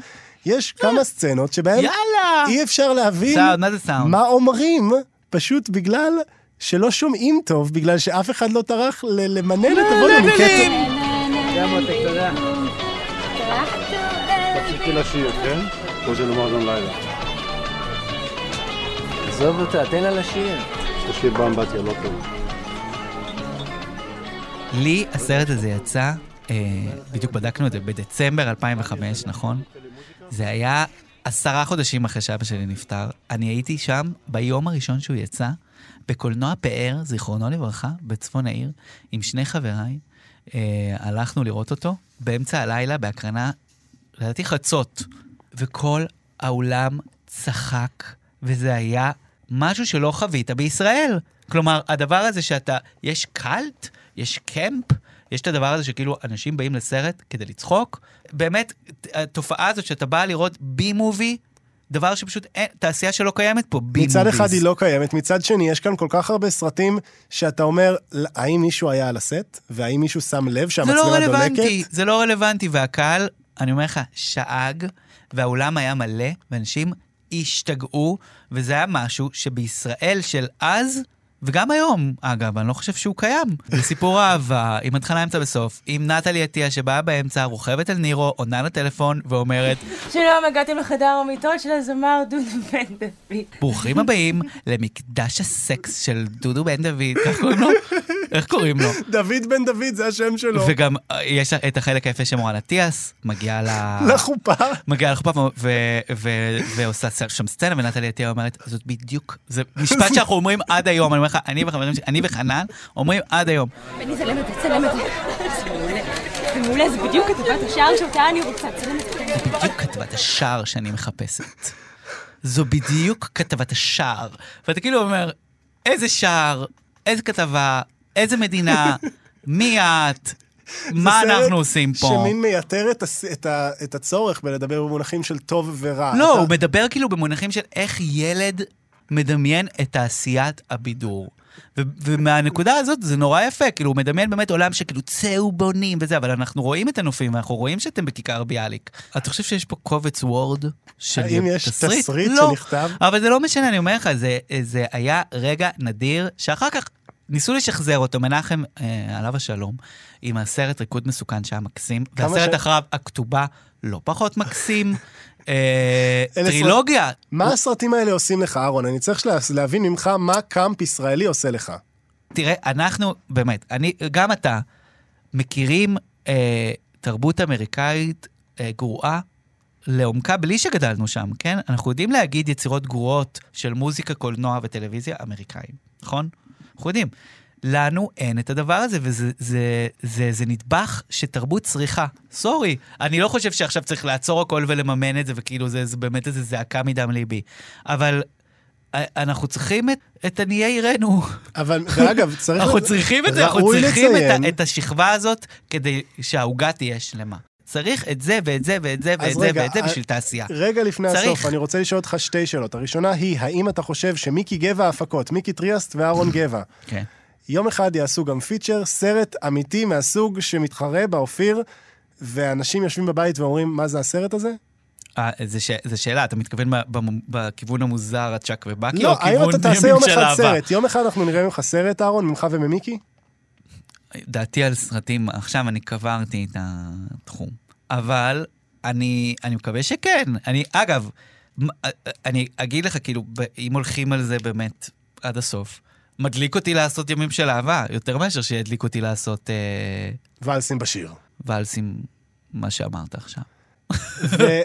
S3: יש כמה סצנות שבהן
S4: יאללה!
S3: אי אפשר להבין
S4: סאונד, מה זה סאונד?
S3: מה אומרים, פשוט בגלל שלא שומעים טוב, בגלל שאף אחד לא טרח ל- למנן את הווליום.
S9: תפסיקי לשיר, כן? כמו מועדון לילה.
S10: עזוב אותה, תן לה לשיר.
S9: יש לי באמבטיה, לא טוב.
S4: לי הסרט הזה יצא, אה, בדיוק בדקנו את זה, בדצמבר 2005, נכון? זה היה עשרה חודשים אחרי שאבא שלי נפטר. אני הייתי שם ביום הראשון שהוא יצא, בקולנוע פאר, זיכרונו לברכה, בצפון העיר, עם שני חבריי. אה, הלכנו לראות אותו באמצע הלילה בהקרנה, לדעתי חצות, וכל האולם צחק, וזה היה משהו שלא חווית בישראל. כלומר, הדבר הזה שאתה, יש קאלט, יש קמפ, יש את הדבר הזה שכאילו אנשים באים לסרט כדי לצחוק. באמת, התופעה הזאת שאתה בא לראות בי מובי, דבר שפשוט אין, תעשייה שלא קיימת פה, בי
S3: מצד
S4: מוביז.
S3: אחד היא לא קיימת, מצד שני יש כאן כל כך הרבה סרטים שאתה אומר, האם מישהו היה על הסט? והאם מישהו שם לב
S4: זה לא
S3: שהמצלמה
S4: רלוונטי,
S3: דולקת?
S4: זה לא רלוונטי, והקהל, אני אומר לך, שאג, והאולם היה מלא, ואנשים השתגעו, וזה היה משהו שבישראל של אז, וגם היום, אגב, אני לא חושב שהוא קיים. זה סיפור אהבה, עם התחלה אמצע בסוף, עם נטלי עטיה שבאה באמצע, רוכבת על נירו, עונה לטלפון ואומרת,
S11: שלום, הגעתם לחדר המיטות של הזמר דודו בן דוד.
S4: ברוכים הבאים למקדש הסקס של דודו בן דוד, איך קוראים לו? איך קוראים לו?
S3: דוד בן דוד, זה השם שלו.
S4: וגם אה, יש את החלק היפה שמורן אטיאס, מגיעה ל...
S3: לחופה.
S4: מגיעה לחופה ועושה שם סצנה, ונטלי עטיה אומרת, זאת בדיוק, זה משפט שאנחנו אומרים עד היום, אני אומר לך, אני וחברים שלי, אני וחנן, אומרים עד היום.
S11: בני, צלם את זה, צלם את זה. זה מעולה. זה בדיוק כתבת השער שאותה אני רוצה. זה.
S4: בדיוק כתבת השער שאני מחפשת. זו בדיוק כתבת השער. ואתה כאילו אומר, איזה שער, איזה כתבה, איזה מדינה, מי את, מה אנחנו עושים פה?
S3: שמין מייתר את, הס... את, ה... את הצורך בלדבר במונחים של טוב ורע.
S4: לא,
S3: אתה...
S4: הוא מדבר כאילו במונחים של איך ילד מדמיין את תעשיית הבידור. ו- ומהנקודה הזאת זה נורא יפה, כאילו הוא מדמיין באמת עולם שכאילו צהובונים וזה, אבל אנחנו רואים את הנופים, ואנחנו רואים שאתם בכיכר ביאליק. אתה חושב שיש פה קובץ וורד של
S3: האם יש תסריט
S4: לא,
S3: שנכתב?
S4: אבל זה לא משנה, אני אומר לך, זה, זה היה רגע נדיר, שאחר כך ניסו לשחזר אותו, מנחם, אה, עליו השלום, עם הסרט ריקוד מסוכן שהיה מקסים, והסרט
S3: ש-
S4: אחריו, הכתובה, לא פחות מקסים. אה, טרילוגיה.
S3: מה הסרטים האלה עושים לך, אהרון? אני צריך לה- להבין ממך מה קאמפ ישראלי עושה לך.
S4: תראה, אנחנו, באמת, אני, גם אתה, מכירים אה, תרבות אמריקאית אה, גרועה לעומקה בלי שגדלנו שם, כן? אנחנו יודעים להגיד יצירות גרועות של מוזיקה, קולנוע וטלוויזיה אמריקאים, נכון? אנחנו יודעים. לנו אין את הדבר הזה, וזה זה, זה, זה נדבך שתרבות צריכה. סורי, אני לא חושב שעכשיו צריך לעצור הכל ולממן את זה, וכאילו זה, זה באמת איזה זעקה מדם ליבי. אבל אה, אנחנו צריכים את, את עניי עירנו.
S3: אבל, ואגב, צריך...
S4: אנחנו צריכים את זה, אנחנו צריכים את,
S3: לציין-
S4: את השכבה הזאת כדי שהעוגה תהיה שלמה. צריך את זה ואת זה ואת זה ואת זה ואת זה
S3: אה,
S4: בשביל תעשייה.
S3: רגע לפני
S4: צריך.
S3: הסוף, אני רוצה לשאול אותך שתי שאלות. הראשונה היא, האם אתה חושב שמיקי גבע ההפקות, מיקי טריאסט ואהרון גבע,
S4: כן.
S3: יום אחד יעשו גם פיצ'ר, סרט אמיתי מהסוג שמתחרה באופיר, ואנשים יושבים בבית ואומרים, מה זה הסרט הזה?
S4: אה, ש- זה שאלה, אתה מתכוון בכיוון המוזר, הצ'אק ובאקי,
S3: לא,
S4: או
S3: האם
S4: כיוון
S3: אתה תעשה יום
S4: של
S3: אחד
S4: אהבה?
S3: סרט? יום אחד אנחנו נראה ממך סרט, אהרון, ממך וממיקי?
S4: דעתי על סרטים, עכשיו אני קברתי את התחום. אבל אני, אני מקווה שכן. אני, אגב, מ- אני אגיד לך, כאילו, אם הולכים על זה באמת עד הסוף, מדליק אותי לעשות ימים של אהבה, יותר מאשר שידליק אותי לעשות אה,
S3: ואלסים בשיר.
S4: ואלסים, מה שאמרת עכשיו.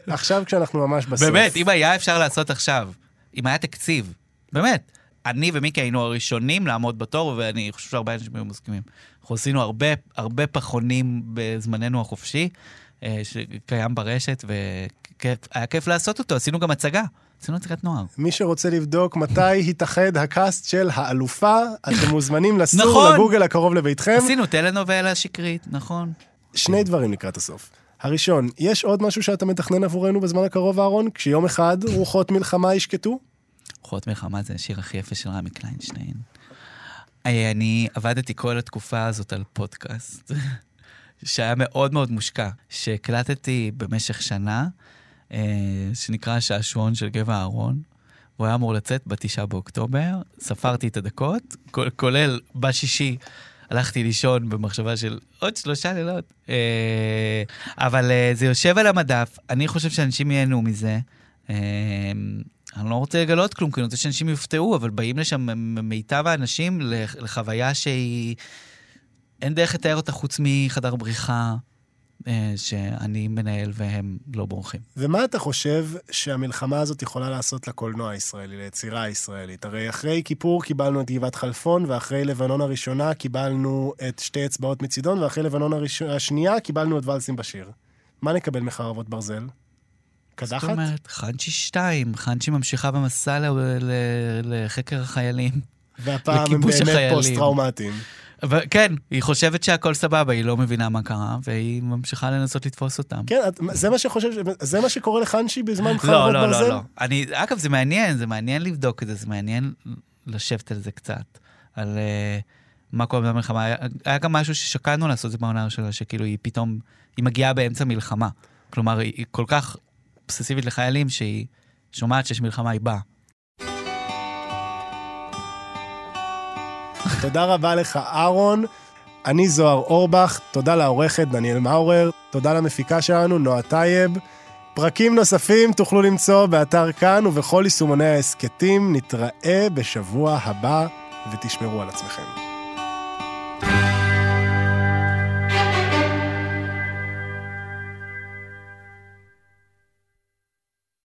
S3: ועכשיו כשאנחנו ממש בסוף.
S4: באמת, אם היה אפשר לעשות עכשיו, אם היה תקציב, באמת, אני ומיקי היינו הראשונים לעמוד בתור, ואני חושב שהרבה אנשים היו מסכימים. אנחנו עשינו הרבה, הרבה פחונים בזמננו החופשי, אה, שקיים ברשת, והיה כיף לעשות אותו. עשינו גם הצגה, עשינו הצגת נוער.
S3: מי שרוצה לבדוק מתי התאחד הקאסט של האלופה, אתם מוזמנים לסור
S4: נכון.
S3: לגוגל הקרוב לביתכם.
S4: עשינו טלנובלה שקרית, נכון.
S3: שני דברים לקראת הסוף. הראשון, יש עוד משהו שאתה מתכנן עבורנו בזמן הקרוב, אהרון? כשיום אחד רוחות מלחמה ישקטו?
S4: רוחות מלחמה זה השיר הכי יפה של רמי קליינשטיין. אני עבדתי כל התקופה הזאת על פודקאסט, שהיה מאוד מאוד מושקע, שהקלטתי במשך שנה, אה, שנקרא השעשועון של גבע אהרון. הוא היה אמור לצאת בתשעה באוקטובר, ספרתי את הדקות, כול- כולל בשישי. הלכתי לישון במחשבה של עוד שלושה לילות. אה, אבל אה, זה יושב על המדף, אני חושב שאנשים ייהנו מזה. אני לא רוצה לגלות כלום, כי אני רוצה שאנשים יופתעו, אבל באים לשם מיטב האנשים לח- לחוויה שהיא... אין דרך לתאר אותה חוץ מחדר בריחה אה, שאני מנהל והם לא בורחים.
S3: ומה אתה חושב שהמלחמה הזאת יכולה לעשות לקולנוע הישראלי, ליצירה הישראלית? הרי אחרי כיפור קיבלנו את גבעת חלפון, ואחרי לבנון הראשונה קיבלנו את שתי אצבעות מצידון, ואחרי לבנון הראש... השנייה קיבלנו את ואלסים בשיר. מה נקבל מחרבות ברזל? קדחת?
S4: זאת אומרת, חנצ'י 2, חנצ'י ממשיכה במסע ל- ל- לחקר החיילים.
S3: והפעם הם באמת
S4: החיילים.
S3: פוסט-טראומטיים.
S4: כן, היא חושבת שהכל סבבה, היא לא מבינה מה קרה, והיא ממשיכה לנסות לתפוס אותם.
S3: כן, את- זה מה שחושב, זה מה שקורה לחנשי בזמן
S4: לא,
S3: חרבות
S4: לא,
S3: ברזל?
S4: לא, לא. אני, אגב, זה מעניין, זה מעניין לבדוק את זה, זה מעניין לשבת על זה קצת. על uh, מה קורה במלחמה. היה, היה גם משהו ששקלנו לעשות את זה בעונה הראשונה, שכאילו היא פתאום, היא מגיעה באמצע מלחמה. כלומר, היא כל כך אובססיבית לחיילים, שהיא שומעת שיש מלחמה, היא באה.
S3: תודה רבה לך, אהרון. אני זוהר אורבך, תודה לעורכת דניאל מאורר, תודה למפיקה שלנו, נועה טייב. פרקים נוספים תוכלו למצוא באתר כאן ובכל יישומוני ההסכתים. נתראה בשבוע הבא, ותשמרו על עצמכם.